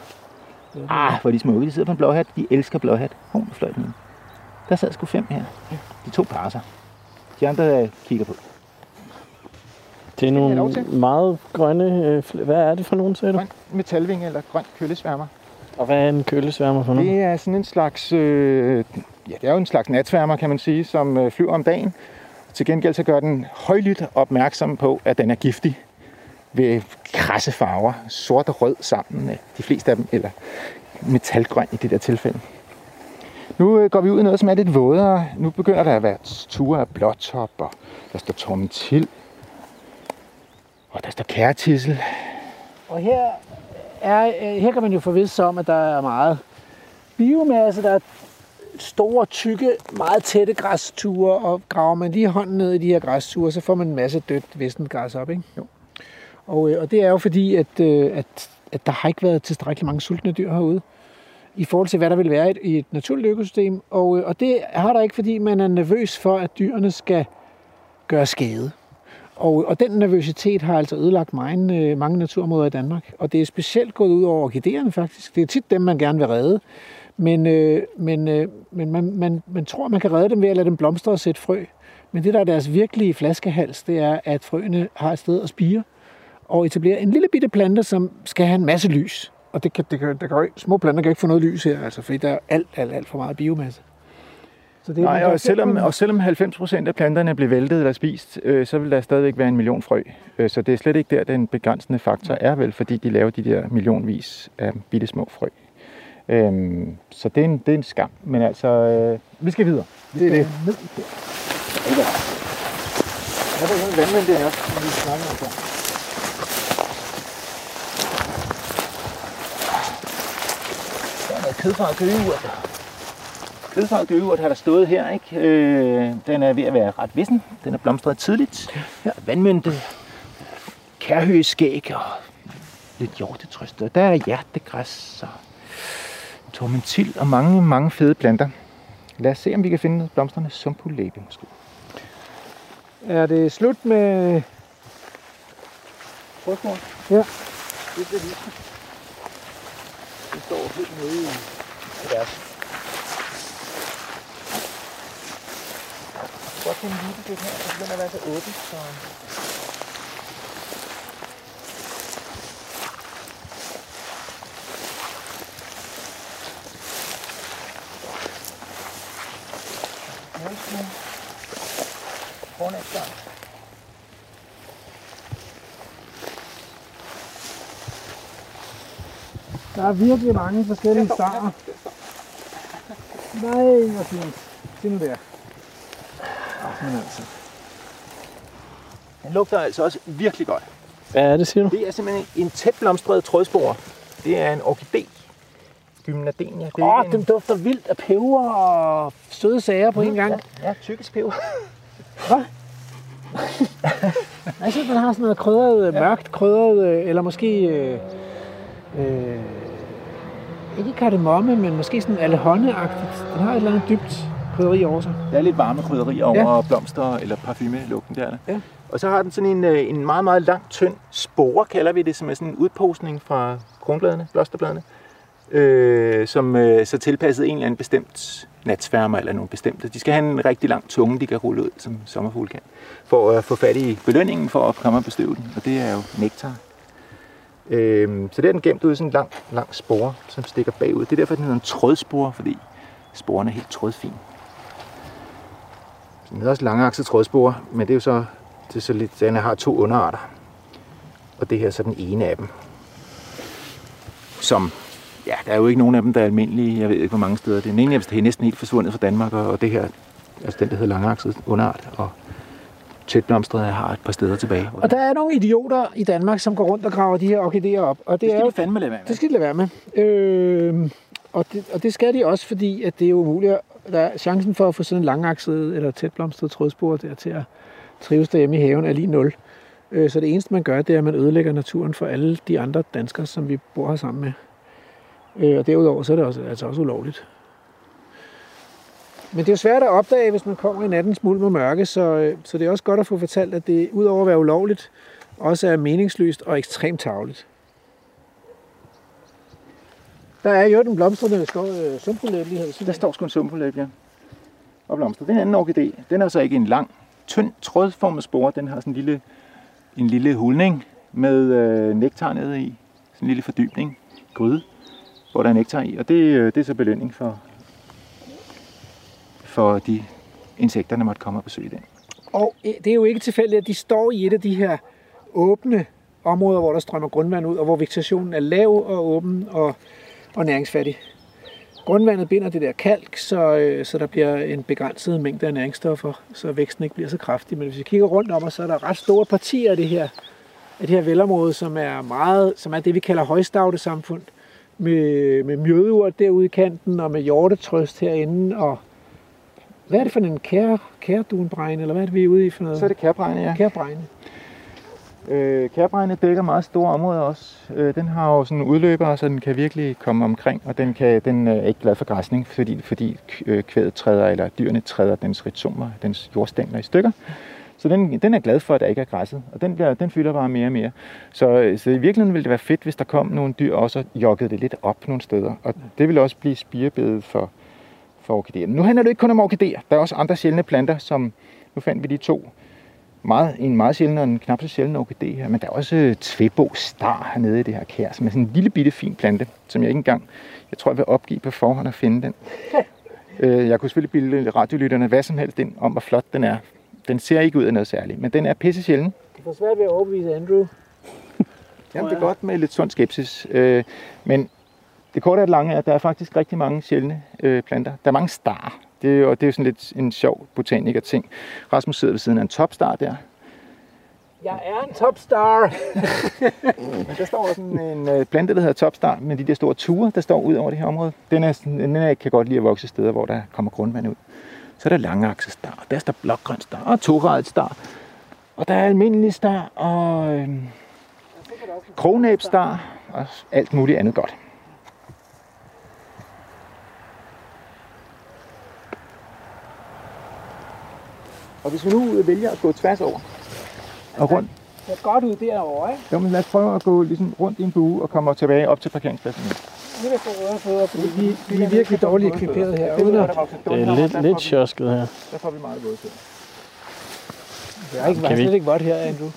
Ah, hvor de smukke. De sidder på en blåhat. De elsker blåhat. Hov, nu fløj den Der sad sgu fem her. De to parser. De andre kigger på. Det er nogle meget grønne... Øh, hvad er det for nogen, sagde du? Grøn metalvinge eller grøn køllesværmer. Og hvad er en køllesværmer for noget? Det er sådan en slags... Øh, ja, det er jo en slags natsværmer, kan man sige, som øh, flyver om dagen. Til gengæld så gør den højlydt opmærksom på, at den er giftig ved krasse farver, sort og rød sammen, de fleste af dem, eller metalgrøn i det der tilfælde. Nu øh, går vi ud i noget, som er lidt vådere. Nu begynder der at være ture af blåtop, og der står tormentil, og der står kærtissel. Og her, er, øh, her kan man jo forvisse sig om, at der er meget biomasse, der er store, tykke, meget tætte græsture, og graver man lige hånden ned i de her græsture, så får man en masse dødt vistent græs op. Ikke? Jo. Og, øh, og det er jo fordi, at, øh, at, at der har ikke været tilstrækkeligt mange sultne dyr herude i forhold til, hvad der vil være i et naturligt økosystem. Og, øh, og det har der ikke, fordi man er nervøs for, at dyrene skal gøre skade. Og, og den nervøsitet har altså ødelagt mange, mange naturområder i Danmark. Og det er specielt gået ud over orkidererne faktisk. Det er tit dem, man gerne vil redde. Men, øh, men, øh, men man, man, man tror, man kan redde dem ved at lade dem blomstre og sætte frø. Men det, der er deres virkelige flaskehals, det er, at frøene har et sted at spire og etablere en lille bitte plante, som skal have en masse lys. Og det kan, det kan, det kan, små planter kan ikke få noget lys her, altså, fordi der er alt, alt, alt for meget biomasse. Så det, Nej, og selvom, og selvom 90 procent af planterne bliver væltet eller spist, øh, så vil der stadigvæk være en million frø. Øh, så det er slet ikke der, den begrænsende faktor er vel, fordi de laver de der millionvis af bitte små frø. Øhm, så det er, en, det er en skam. Men altså, øh, vi skal videre. Vi det er det. Ned. Ja. Er vandmænd der også, som vi snakker om der? Der er noget kødfart gøgeurt. Gøgeurt har der stået her, ikke? Øh, den er ved at være ret vissen. Den er blomstret tidligt. Ja. Vandmynte, kærhøgeskæg og lidt hjortetrøster. Der er hjertegræs og tormentil og mange, mange fede planter. lad os se, om vi kan finde blomsterne sumphulæbe måske. Er det slut med... Frøsmor? Ja. Det bliver lige. Det står helt nede i deres. Jeg kan godt finde lige det her, og den er være så åben, så... Frøsmor. Kornægstang. Der er virkelig mange forskellige starter. Nej, hvor fint. Se nu der. Ach, men altså. Den lugter altså også virkelig godt. Hvad er det, siger du? Det er simpelthen en tæt blomstret trådspore. Det er en orkidé. Gymnadenia. Det er Åh, ikke den dufter vildt af peber og søde sager på en gang. Ja, ja tykkes peber. Jeg synes, den har sådan noget krydret, mørkt krydret, øh, eller måske... Øh, ikke kardemomme, men måske sådan alehåndeagtigt. Den har et eller andet dybt krydderi over sig. Der er lidt varme krydderi over ja. blomster eller parfumelugten der. Ja. Og så har den sådan en, øh, en meget, meget lang, tynd spore, kalder vi det, som er sådan en udposning fra kronbladene, blomsterbladene, øh, som øh, så tilpasset en eller anden bestemt natsværmer eller nogle bestemte. De skal have en rigtig lang tunge, de kan rulle ud, som sommerfugle kan, for at få fat i belønningen for at komme og bestøve den, og det er jo nektar. Øh, så det er den gemt ud i sådan en lang, lang spore, som stikker bagud. Det er derfor, den hedder en trådspore, fordi sporen er helt trådfin. Den hedder også langakset trådspore, men det er jo så, det er så lidt, den har to underarter. Og det her er så den ene af dem. Som, ja, der er jo ikke nogen af dem, der er almindelige. Jeg ved ikke, hvor mange steder. Den ene af dem er næsten helt forsvundet fra Danmark, og det her, altså den, der hedder langakset underart, og tætblomstret har et par steder tilbage. Og der er nogle idioter i Danmark, som går rundt og graver de her orkideer op. Og det, det er skal jo de fandme lade være Det med. skal de lade være med. Øh, og, det, og det skal de også, fordi at det er umuligt. at- Der er chancen for at få sådan en langakset eller tætblomstret trådspor der til at trives derhjemme i haven er lige nul. Øh, så det eneste, man gør, det er, at man ødelægger naturen for alle de andre danskere, som vi bor her sammen med. Øh, og derudover, så er det også, altså også ulovligt. Men det er jo svært at opdage, hvis man kommer i nattens mulm og mørke, så, øh, så det er også godt at få fortalt, at det udover at være ulovligt, også er meningsløst og ekstremt tavligt. Der er jo den blomstrende øh, lige her. Der står sgu en sumphulæb, ja. Og blomster. Den anden orkidé, den er så ikke en lang, tynd, trådformet spore. Den har sådan en lille, en lille hulning med øh, nektar nede i. Sådan en lille fordybning, gryde, hvor der er nektar i. Og det, øh, det er så belønning for, for de insekter, der måtte komme og besøge den. Og øh, det er jo ikke tilfældigt, at de står i et af de her åbne områder, hvor der strømmer grundvand ud, og hvor vegetationen er lav og åben og, og næringsfattig. Grundvandet binder det der kalk, så, øh, så der bliver en begrænset mængde af næringsstoffer, så væksten ikke bliver så kraftig. Men hvis vi kigger rundt om os, så er der ret store partier af det her, af det her velområde, som er, meget, som er det, vi kalder højstavte samfund. Med, med mjødeurt derude i kanten, og med hjortetrøst herinde, og hvad er det for en kære, kæredunbregne, eller hvad er det, vi er ude i for noget? Så er det kærbregne, ja. Kærbregne. Øh, kærbregne dækker meget store områder også. Øh, den har jo sådan udløbere, så den kan virkelig komme omkring, og den, kan, den er ikke glad for græsning, fordi, fordi øh, kvædet træder, eller dyrene træder dens rhizomer, dens jordstængler i stykker. Så den, den er glad for, at der ikke er græsset, og den, bliver, den fylder bare mere og mere. Så, så i virkeligheden ville det være fedt, hvis der kom nogle dyr også og joggede det lidt op nogle steder. Og det vil også blive spirebedet for, for orkideer. Men nu handler det ikke kun om orkideer. Der er også andre sjældne planter, som nu fandt vi de to meget, en meget sjælden og en knap så sjælden orkidé her, men der er også øh, Tvebo Star hernede i det her kær, som er sådan en lille bitte fin plante, som jeg ikke engang, jeg tror jeg vil opgive på forhånd at finde den. Øh, jeg kunne selvfølgelig bilde radiolytterne hvad som helst ind om, hvor flot den er. Den ser ikke ud af noget særligt, men den er pisse sjælden. Det får svært ved at overbevise Andrew. Jamen, det er godt med lidt sund skepsis. Øh, men det korte og det lange er, at der er faktisk rigtig mange sjældne øh, planter. Der er mange star. Det er jo, det er jo sådan lidt en sjov botaniker ting. Rasmus sidder ved siden af en topstar der. Jeg er en topstar. Men der står sådan en øh, plante, der hedder topstar, med de der store ture, der står ud over det her område. Den, er sådan, den er, kan godt lide at vokse steder, hvor der kommer grundvand ud. Så er der langaksestar, der står blågrøn star og togradet star. Og der er almindelig star og øh, krognæbstar og alt muligt andet godt. Og hvis vi nu vælger at gå tværs over og rundt, Det er godt ud derovre, ikke? jo, men lad os prøve at gå ligesom rundt i en bue og komme tilbage op til parkeringspladsen. Nu er der for røde fødder, fordi vi, vi er virkelig dårligt ekviperet her. Uden at, Det er lidt, lidt sjosket her. Der får vi meget våde fødder. det er ikke, Kan vi- slet ikke vådt her, Andrew.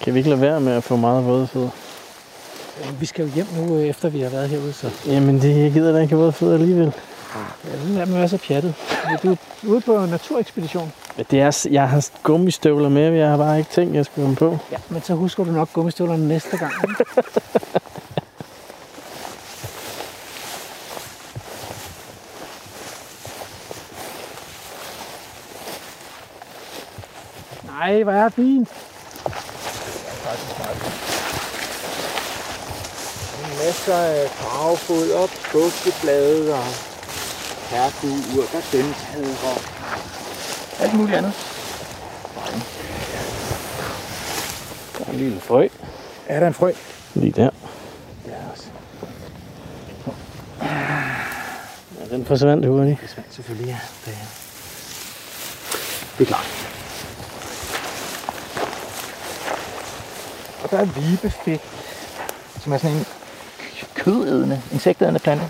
Kan vi ikke lade være med at få meget våde fødder? Vi skal jo hjem nu, øh, efter vi har været herude, så Jamen, det jeg gider da ikke våde fødder alligevel. ja, sådan er man være så pjattet. Du er ude på en naturekspedition. Men Det er, jeg har gummistøvler med, jeg har bare ikke tænkt, at jeg skulle have dem på. Ja, men så husker du nok gummistøvlerne næste gang. Nej, hvor er det fint. Masser af farvefoder, buskeblade og gardentader og alt muligt andet. Der er en lille frø. Er der en frø? Lige der. Ja, den forsvandt hurtigt. Det smager selvfølgelig, ja. Det er, det er klart. Og der er vibefedt, som er sådan en kødædende, insektædende plante.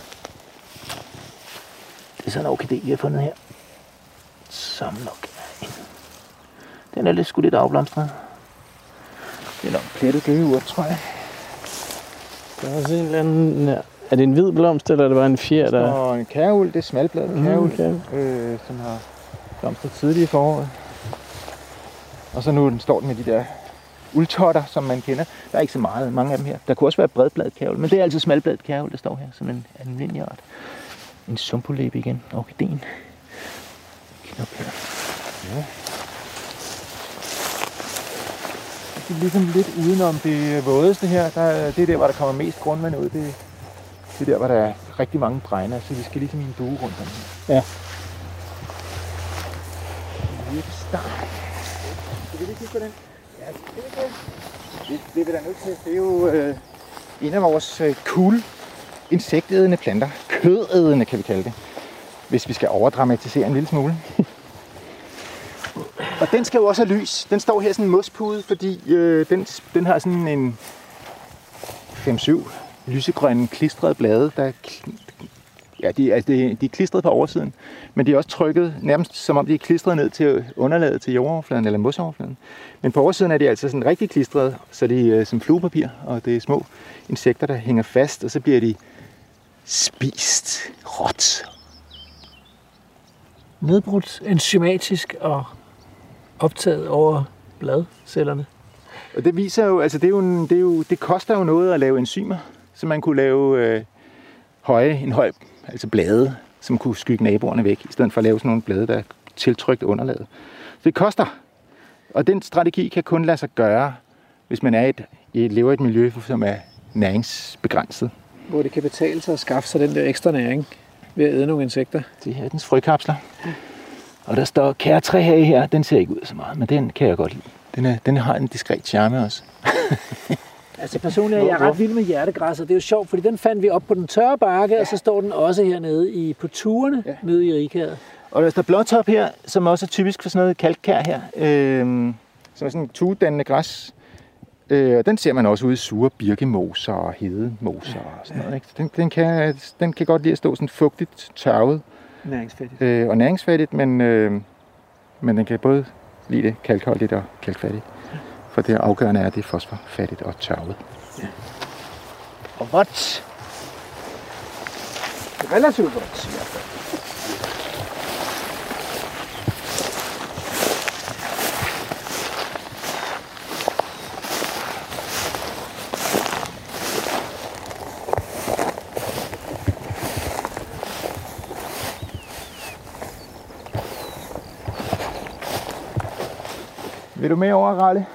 Det er sådan en orkidé, vi har fundet her. Som nok en... Den er lidt sgu lidt afblomstret. Det er nok plettet gøgeurt, tror jeg. Der er også en eller anden... Ja. Er det en hvid blomst, eller er det bare en fjer, der... Og en kærul, det er smalbladet Mm, kærul, okay. øh, som har blomstret tidligt i foråret. Og så nu den står den med de der uldtotter, som man kender. Der er ikke så meget, mange af dem her. Der kunne også være bredbladet kærul, men det er altså smalbladet kærul, der står her, som en almindelig art. En sumpolæbe igen, orkideen. Knop her. Ja. Det er ligesom lidt udenom det vådeste her. Der, det er der, hvor der kommer mest grundvand ud. Det, det er der, hvor der er rigtig mange bregner, så vi skal ligesom i en bue rundt om her. Ja. På start. Skal vi lige kigge på den? Ja, det er det. Det, det er vi da nødt til. Det er jo øh, en af vores øh, cool insektædende planter. Kødædende kan vi kalde det. Hvis vi skal overdramatisere en lille smule. Og den skal jo også have lys. Den står her sådan en mospude, fordi øh, den, den har sådan en 5-7 lysegrønne klistrede blade, der ja, de, altså de, de er klistret på oversiden, men de er også trykket nærmest som om de er klistret ned til underlaget til jordoverfladen eller mosoverfladen. Men på oversiden er de altså sådan rigtig klistret, så de er som fluepapir, og det er små insekter, der hænger fast, og så bliver de spist råt. Nedbrudt enzymatisk og optaget over bladcellerne. Og det viser jo, altså det, er jo en, det, er jo, det koster jo noget at lave enzymer, så man kunne lave øh, høje, en høj, altså blade, som kunne skygge naboerne væk, i stedet for at lave sådan nogle blade, der er tiltrykt underlaget. Så det koster. Og den strategi kan kun lade sig gøre, hvis man er et, et, lever i et miljø, som er næringsbegrænset. Hvor det kan betale sig at skaffe sig den der ekstra næring ved at æde nogle insekter. Det her er dens frøkapsler. Og der står kærtræhage her. Den ser ikke ud så meget, men den kan jeg godt lide. Den, er, den har en diskret charme også. Altså personligt er jeg ret vild med hjertegræs, og det er jo sjovt, fordi den fandt vi op på den tørre bakke, ja. og så står den også hernede i, på turene ja. Nede i Rikhavet. Og der står blåtop her, som også er typisk for sådan noget kalkkær her. Øh, som er sådan en tugedannende græs. Øh, den ser man også ude i sure birkemoser og hedemoser og sådan noget. Ikke? Så Den, den, kan, den kan godt lide at stå sådan fugtigt, tørvet Næringsfattigt. øh, og næringsfattigt, men, øh, men den kan både lide det kalkholdigt og kalkfattigt. For det afgørende er, at det er fosforfattigt og tørvet. Og vådt. Relativt vådt, i hvert fald. Vil du med over, Ralle?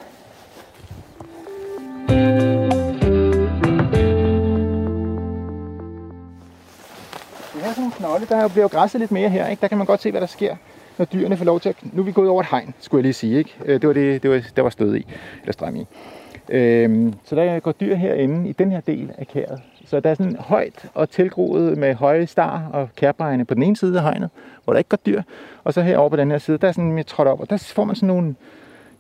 Det her er sådan en knolde, der bliver jo græsset lidt mere her. Ikke? Der kan man godt se, hvad der sker, når dyrene får lov til at... Nu er vi gået over et hegn, skulle jeg lige sige. Ikke? Øh, det var det, det var, der var stød i, eller strøm i. Øhm, så der går dyr herinde i den her del af kæret, Så der er sådan højt og tilgroet med høje star og kærbrejene på den ene side af hegnet, hvor der ikke går dyr. Og så herovre på den her side, der er sådan mere trådt op, og der får man sådan nogle,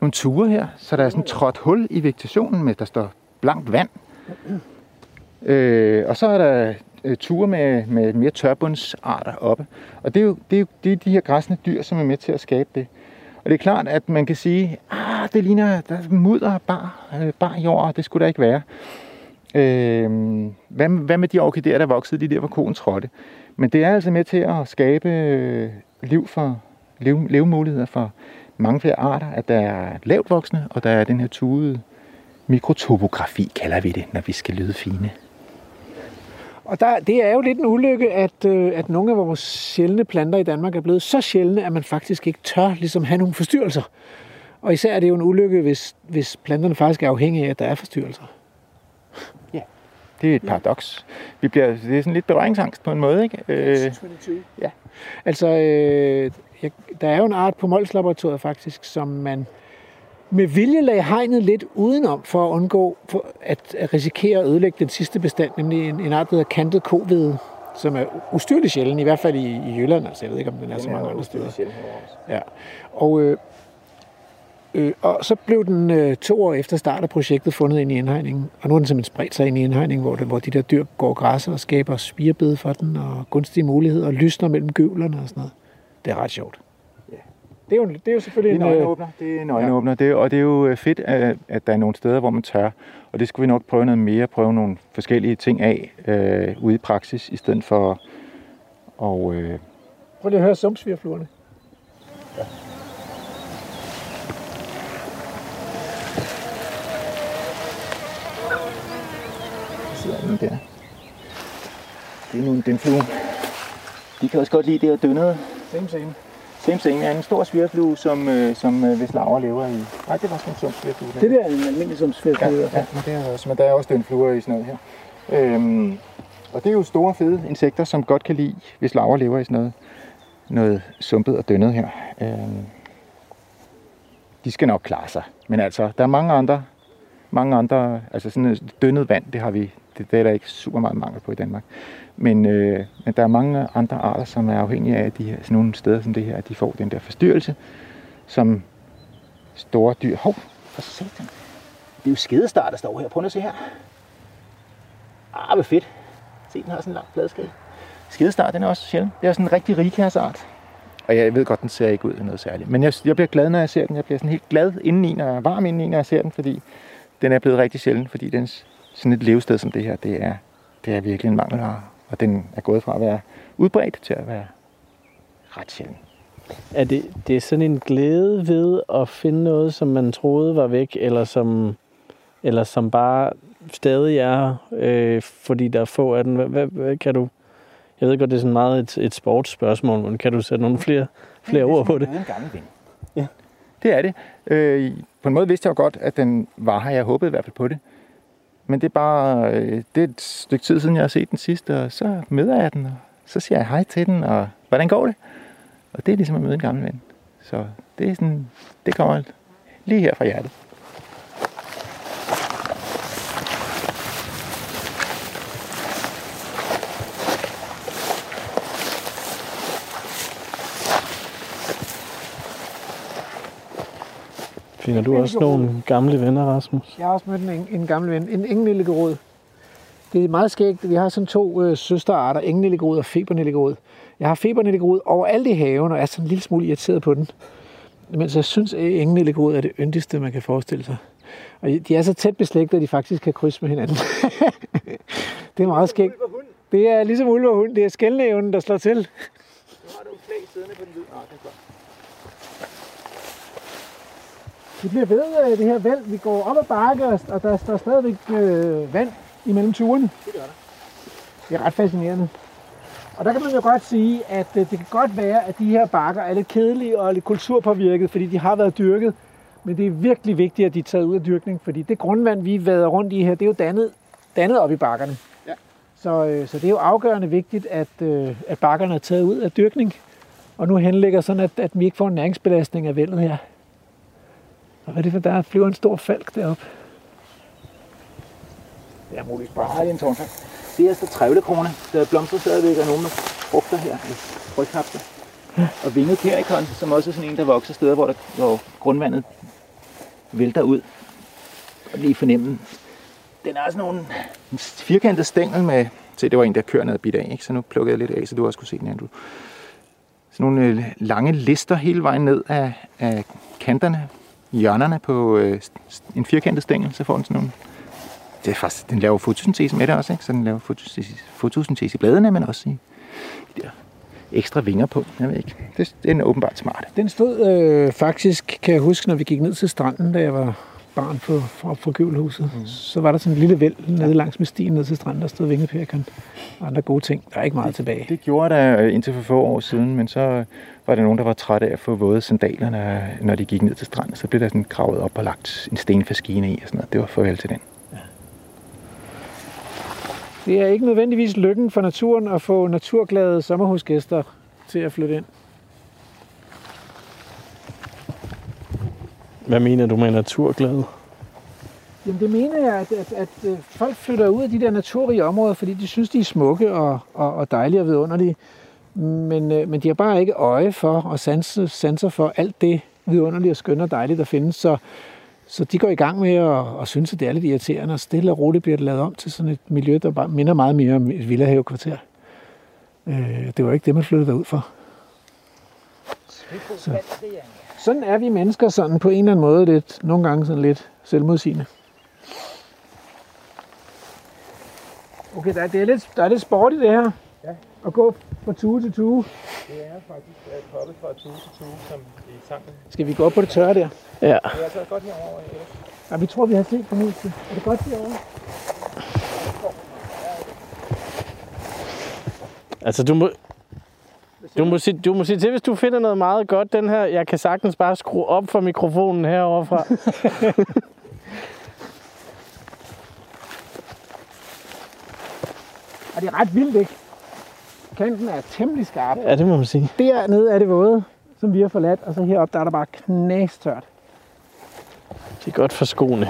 nogle ture her. Så der er sådan trådt hul i vegetationen, med der står blankt vand. Øh, og så er der øh, ture med, med mere tørbundsarter oppe. Og det er jo det er, jo, det er de her græsne dyr, som er med til at skabe det. Og det er klart, at man kan sige, ah, det ligner, der er mudder bar, øh, bar jord, det skulle der ikke være. Øh, hvad, hvad med de orkideer, der voksede de der, hvor koen trådte? Men det er altså med til at skabe øh, liv for, leve, levemuligheder for mange flere arter, at der er lavt voksne, og der er den her tuede mikrotopografi, kalder vi det, når vi skal lyde fine. Og der, det er jo lidt en ulykke, at, øh, at nogle af vores sjældne planter i Danmark er blevet så sjældne, at man faktisk ikke tør ligesom have nogle forstyrrelser. Og især er det jo en ulykke, hvis, hvis planterne faktisk er afhængige af, at der er forstyrrelser. Det er et paradoks. Vi bliver, det er sådan lidt berøringsangst på en måde, ikke? Øh, ja. Altså, øh, jeg, der er jo en art på Mols Laboratoriet faktisk, som man med vilje lagde hegnet lidt udenom for at undgå for at, risikere at ødelægge den sidste bestand, nemlig en, en art, der hedder kantet kovide, som er ustyrligt sjælden, i hvert fald i, i Jylland. Altså, jeg ved ikke, om den er så mange andre steder. Ja. Og, øh, øh, og så blev den øh, to år efter start af projektet fundet ind i indhegningen. Og nu er den simpelthen spredt sig ind i indhegningen, hvor, det, hvor de der dyr går græsser og skaber spirebed for den, og gunstige muligheder, og lysner mellem gøvlerne og sådan noget. Det er ret sjovt. Ja. Det er jo, det er jo selvfølgelig Det er en en... øjenåbner. Det er en øjenåbner. Ja. Det og det er jo øh, fedt, at, at der er nogle steder, hvor man tør. Og det skulle vi nok prøve noget mere, prøve nogle forskellige ting af øh, ude i praksis, i stedet for og, øh, Prøv lige at høre sumsvirfluerne. sidder den der. Det er nu en dønflue. De kan også godt lide det her dønnede. Same, same. Same same er en stor svirflue, som, øh, som øh, hvis laver lever i. Nej, det var sådan en sum svirflue. Det der er en almindelig sumsvirflue. Ja, ja, men, det er også, men der er også dønfluer i sådan noget her. Øhm, og det er jo store, fede insekter, som godt kan lide, hvis laver lever i sådan noget, noget sumpet og dønnet her. Øhm, de skal nok klare sig. Men altså, der er mange andre, mange andre, altså sådan dønnet vand, det har vi, det, det er der ikke super meget mangel på i Danmark. Men, øh, men der er mange andre arter, som er afhængige af, at de her, sådan nogle steder som det her, at de får den der forstyrrelse, som store dyr. Hov, for satan. Det er jo skedestar, der står her. Prøv at se her. Ah, hvor fedt. Se, den har sådan en lang bladskade. Skedestar, den er også sjælden. Det er sådan en rigtig rigkærsart. Og jeg ved godt, den ser ikke ud af noget særligt. Men jeg, jeg bliver glad, når jeg ser den. Jeg bliver sådan helt glad indeni, når jeg er varm indeni, når jeg ser den, fordi den er blevet rigtig sjælden, fordi dens, sådan et levested som det her, det er, det er virkelig en mangelvare. Og den er gået fra at være udbredt til at være ret sjælden. Er det, det er sådan en glæde ved at finde noget, som man troede var væk, eller som, eller som bare stadig er, øh, fordi der er få af den. Hvad, hvad, kan du... Jeg ved godt, det er sådan meget et, et sportsspørgsmål, men kan du sætte nogle flere, flere ord på det? Det er en gammel ven. Ja, det er det. Øh, på en måde vidste jeg jo godt, at den var her. Jeg håbede i hvert fald på det. Men det er bare øh, det er et stykke tid siden, jeg har set den sidst, og så møder jeg den, og så siger jeg hej til den, og hvordan går det? Og det er ligesom at møde en gammel ven. Så det er sådan, det kommer lige her fra hjertet. Finder du også nogle gamle venner, Rasmus? Jeg har også mødt en, en gammel ven, en engelillegråd. Det er meget skægt. Vi har sådan to øh, søsterarter, engelillegråd og febernillegråd. Jeg har febernillegråd overalt i haven, og er sådan en lille smule irriteret på den. Mens jeg synes, at engelillegråd er det yndigste, man kan forestille sig. Og de er så tæt beslægtet, at de faktisk kan krydse med hinanden. det er meget skægt. Det er ligesom ulve og hund. Det er skældnævnen, der slår til. Nu har du en flag siddende på den hvide. Ah, det er godt. Vi bliver ved øh, det her væld. Vi går op ad bakke, og der står stadigvæk øh, vand imellem turene. Det gør der. Det er ret fascinerende. Og der kan man jo godt sige, at øh, det kan godt være, at de her bakker er lidt kedelige og lidt kulturpåvirket, fordi de har været dyrket. Men det er virkelig vigtigt, at de er taget ud af dyrkning, fordi det grundvand, vi vader rundt i her, det er jo dannet, dannet op i bakkerne. Ja. Så, øh, så det er jo afgørende vigtigt, at, øh, at bakkerne er taget ud af dyrkning. Og nu henlægger sådan, at, at vi ikke får en næringsbelastning af vældet her. Og hvad er det for, der flyver en stor falk deroppe? Det er muligt bare. hej, er en tårnfald. Det er så trævlekrone, der blomstrer stadigvæk, og nogle med frugter her, frygthapser. Og vinget perikon, som også er sådan en, der vokser steder, hvor, der, hvor grundvandet vælter ud. Og lige fornemme. Den er sådan nogle firkantede stængel med... Se, det var en, der kører ned og bidt af, ikke? så nu plukkede jeg lidt af, så du også kunne se den, Andrew. Sådan nogle øh, lange lister hele vejen ned af, af kanterne, hjørnerne på øh, en firkantet stængel, så får den sådan nogle det er faktisk, den laver fotosyntese med det også, ikke? så den laver fotosyntese, fotosyntese i bladene, men også i de der ekstra vinger på. Jeg ved ikke. Det, det er åbenbart smart. Den stod øh, faktisk, kan jeg huske, når vi gik ned til stranden, da jeg var barn på, fra, fra Gøvelhuset, mm. så var der sådan en lille væld nede langs med stien ned til stranden, der stod vingepirkeren og andre gode ting. Der er ikke meget tilbage. Det gjorde der øh, indtil for få år siden, men så var der nogen, der var trætte af at få våde sandaler, når de gik ned til stranden. Så blev der sådan gravet op og lagt en stenfaskine i og sådan noget. Det var farvel til den. Det er ikke nødvendigvis lykken for naturen at få naturglade sommerhusgæster til at flytte ind. Hvad mener du med naturglade? Jamen det mener jeg, at, at, at øh, folk flytter ud af de der naturrige områder, fordi de synes, de er smukke og, og, og dejlige og vidunderlige. Men, øh, men de har bare ikke øje for og sanser, sanser for alt det vidunderlige og skønne og dejlige, der findes. Så så de går i gang med at, at synes, at det er lidt irriterende, og stille og roligt bliver det lavet om til sådan et miljø, der bare minder meget mere om et villahavekvarter. Øh, det var ikke det, man flyttede ud for. Så. Sådan er vi mennesker sådan på en eller anden måde lidt, nogle gange sådan lidt selvmodsigende. Okay, der, det er lidt, der er lidt sport i det her. Ja. At gå fra tue til tue. Det er faktisk at hoppe fra tue til tue, som i sangen. Skal vi gå op på det tørre der? Ja. Det er altså godt herovre. Ja, vi tror, vi har set på musen. Er det godt herovre? Altså, du må, du må, sige, du må sige til, hvis du finder noget meget godt, den her, jeg kan sagtens bare skrue op for mikrofonen herovre fra. Og det er ret vildt, ikke? Kanten er temmelig skarp. Ja, det må man sige. Dernede er det våde, som vi har forladt, og så heroppe der er der bare knastørt. Det er godt for skoene.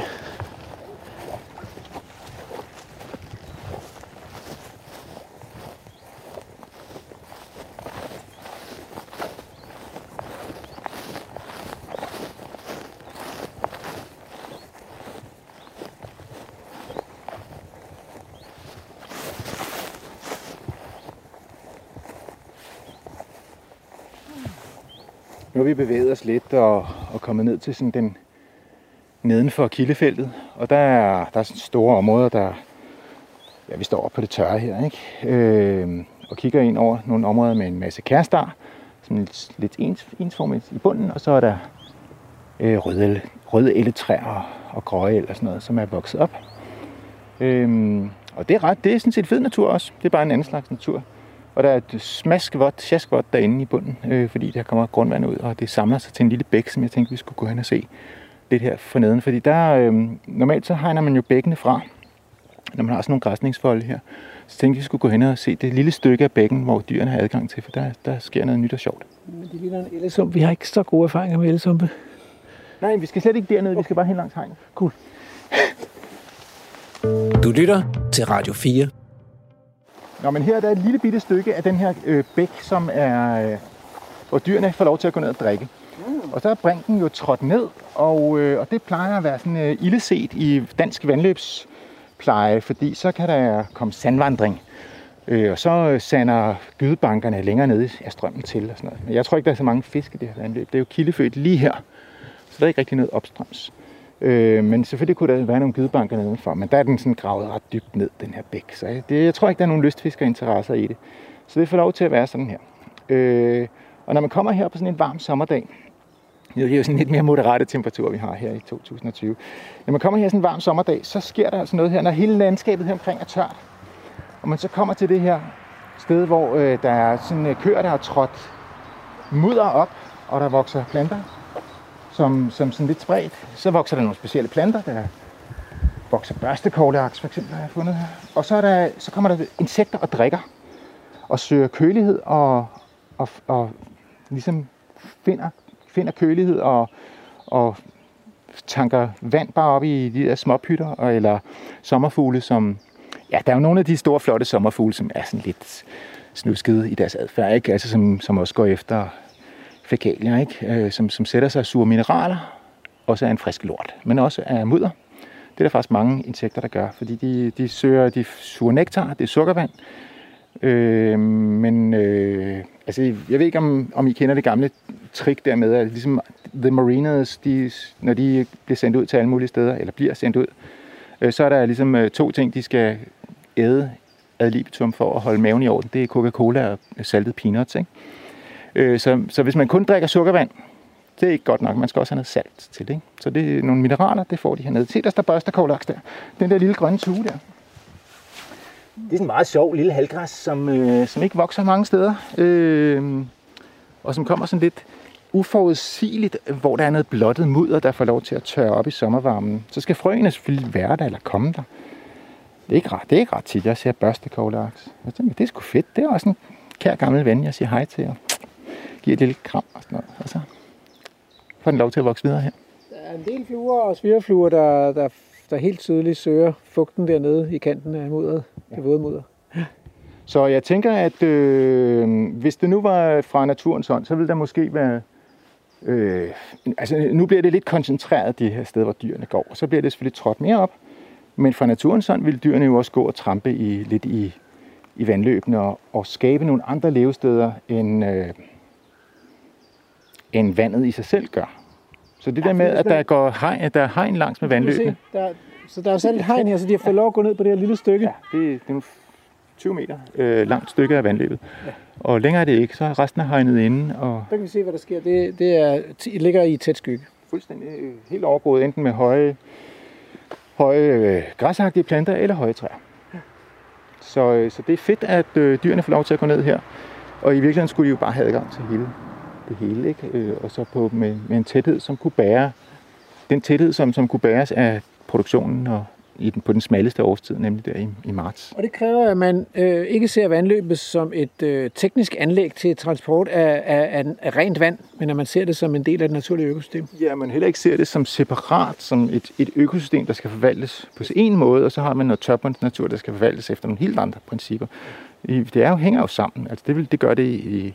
Vi bevæget os lidt og, og kommet ned til sådan den nedenfor kildefeltet. Og der er, der er sådan store områder, der... Ja, vi står på det tørre her, ikke? Øh, og kigger ind over nogle områder med en masse kærestar, som lidt, lidt ens, ensformigt i bunden, og så er der øh, røde, røde elletræer og, og grøge eller sådan noget, som er vokset op. Øh, og det er, ret, det er sådan set fed natur også. Det er bare en anden slags natur. Og der er et smaskvot, sjaskvot derinde i bunden, øh, fordi der kommer grundvand ud, og det samler sig til en lille bæk, som jeg tænkte, vi skulle gå hen og se lidt her forneden. Fordi der, øh, normalt så hegner man jo bækkene fra, når man har sådan nogle græsningsfolde her. Så tænkte vi, vi skulle gå hen og se det lille stykke af bækken, hvor dyrene har adgang til, for der, der sker noget nyt og sjovt. Men det ligner en ellesump. Vi har ikke så gode erfaringer med ellesumpe. Nej, vi skal slet ikke derned, okay. vi skal bare hen langs hegnet. Cool. Du lytter til Radio 4. Nå, men her er der et lille bitte stykke af den her øh, bæk, som er, øh, hvor dyrene får lov til at gå ned og drikke. Mm. Og så er brinken jo trådt ned, og, øh, og det plejer at være sådan øh, illeset i dansk vandløbspleje, fordi så kan der komme sandvandring. Øh, og så øh, sander gydebankerne længere nede af strømmen til og sådan noget. Men jeg tror ikke, der er så mange fisk i det her vandløb. Det er jo kildefødt lige her, så der er ikke rigtig noget opstrøms. Øh, men selvfølgelig kunne der være nogle gydebanker nedenfor, men der er den sådan gravet ret dybt ned, den her bæk. Så jeg, det, jeg tror ikke, der er nogen lystfiskerinteresser i det. Så det får lov til at være sådan her. Øh, og når man kommer her på sådan en varm sommerdag, det er jo sådan lidt mere moderate temperatur, vi har her i 2020. Når man kommer her sådan en varm sommerdag, så sker der altså noget her, når hele landskabet her omkring er tørt. Og man så kommer til det her sted, hvor øh, der er sådan øh, køer, der har trådt mudder op, og der vokser planter, som, som sådan lidt spredt. Så vokser der nogle specielle planter, der vokser børstekogleaks for eksempel, har jeg fundet her. Og så, er der, så kommer der insekter og drikker, og søger kølighed og, og, og ligesom finder, finder kølighed og, og tanker vand bare op i de der småpytter, eller sommerfugle som ja, der er jo nogle af de store, flotte sommerfugle, som er sådan lidt snuskede i deres adfærd, ikke? Altså, som, som også går efter fækalier, ikke? Øh, som, som sætter sig sure mineraler, også af en frisk lort, men også af mudder. Det er der faktisk mange insekter, der gør, fordi de, de søger, de sure nektar, det er sukkervand, øh, men øh, altså, jeg ved ikke, om, om I kender det gamle trick der med, at ligesom The Mariners, de, når de bliver sendt ud til alle mulige steder, eller bliver sendt ud, øh, så er der ligesom øh, to ting, de skal æde ad libitum for at holde maven i orden. Det er Coca-Cola og saltet peanuts. Ikke? Øh, så, så hvis man kun drikker sukkervand, det er ikke godt nok. Man skal også have noget salt til det. Ikke? Så det er nogle mineraler, det får de hernede. Se, der står børsterkovlaks der. Den der lille grønne tue der. Det er sådan en meget sjov lille halvgræs, som, øh, som ikke vokser mange steder. Øh, og som kommer sådan lidt uforudsigeligt, hvor der er noget blottet mudder, der får lov til at tørre op i sommervarmen. Så skal frøene selvfølgelig være der eller komme der. Det er ikke ret, det er ikke ret tit, jeg ser børstekoglaks. Jeg tænker, det er sgu fedt. Det er også en kær gammel ven, jeg siger hej til og giver et lille kram og sådan noget. Og så får den lov til at vokse videre her. Der er en del fluer og svirrefluer, der, der, der helt tydeligt søger fugten dernede i kanten af mudderet, ja. det våde mudder. Så jeg tænker, at øh, hvis det nu var fra naturens hånd, så ville der måske være... Øh, altså nu bliver det lidt koncentreret, de her steder, hvor dyrene går. Og så bliver det selvfølgelig trådt mere op. Men fra naturens hånd vil dyrene jo også gå og trampe i, lidt i, i vandløbene og, og skabe nogle andre levesteder, end, øh, end vandet i sig selv gør. Så det ja, der med, at der, går hegn, der er hegn langs med vandløbene. Der, så der er selv et hegn her, så de har fået lov at gå ned på det her lille stykke. Ja, det, det er 20 meter øh, langt stykke af vandløbet. Ja. Og længere er det ikke, så er resten af hegnet inde. Og der kan vi se, hvad der sker. Det, det er, det ligger i tæt skygge. Fuldstændig øh, helt overgået, enten med høje, høje øh, græsagtige planter eller høje træer. Ja. Så, øh, så det er fedt, at øh, dyrene får lov til at gå ned her. Og i virkeligheden skulle de jo bare have adgang til hele, det hele. Ikke? Øh, og så på, med, med en tæthed, som kunne bære den tæthed, som, som kunne bæres af produktionen og i den, på den smalleste årstid, nemlig der i, i marts. Og det kræver, at man øh, ikke ser vandløbet som et øh, teknisk anlæg til transport af, af, af rent vand, men at man ser det som en del af det naturlige økosystem. Ja, man heller ikke ser det som separat, som et, et økosystem, der skal forvaltes på en måde, og så har man noget tørbundsnatur, der skal forvaltes efter nogle helt andre principper. Det er jo, hænger jo sammen. Altså det, vil, det gør det i,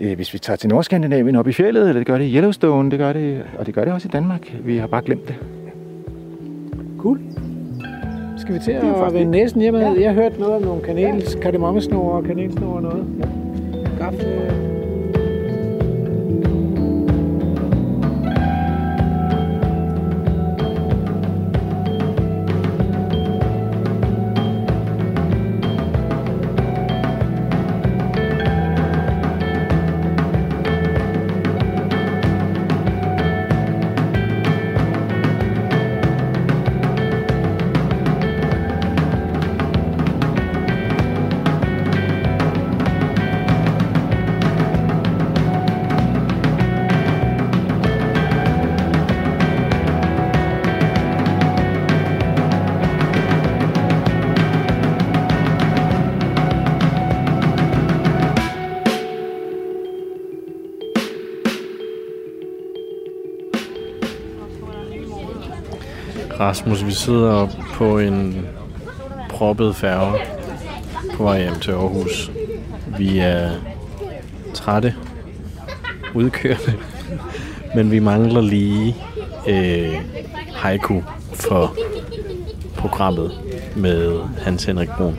i hvis vi tager til Nordskandinavien op i fjellet, eller det gør det i Yellowstone, det gør det, og det gør det også i Danmark. Vi har bare glemt det. Cool. Skal vi til at vende næsen hjemme? Ja. Jeg har hørt noget om nogle kanels, kardemommesnore og kanelsnore og noget. Ja. Gaffe. Rasmus, vi sidder på en proppet færge på vej hjem til Aarhus. Vi er trætte, udkørte, men vi mangler lige øh, haiku for programmet med Hans Henrik Brun.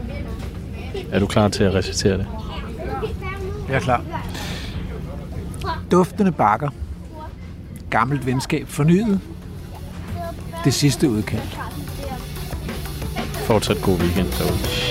Er du klar til at recitere det? Jeg er klar. Duftende bakker. Gammelt venskab fornyet det sidste udkald. Fortsat god weekend derude.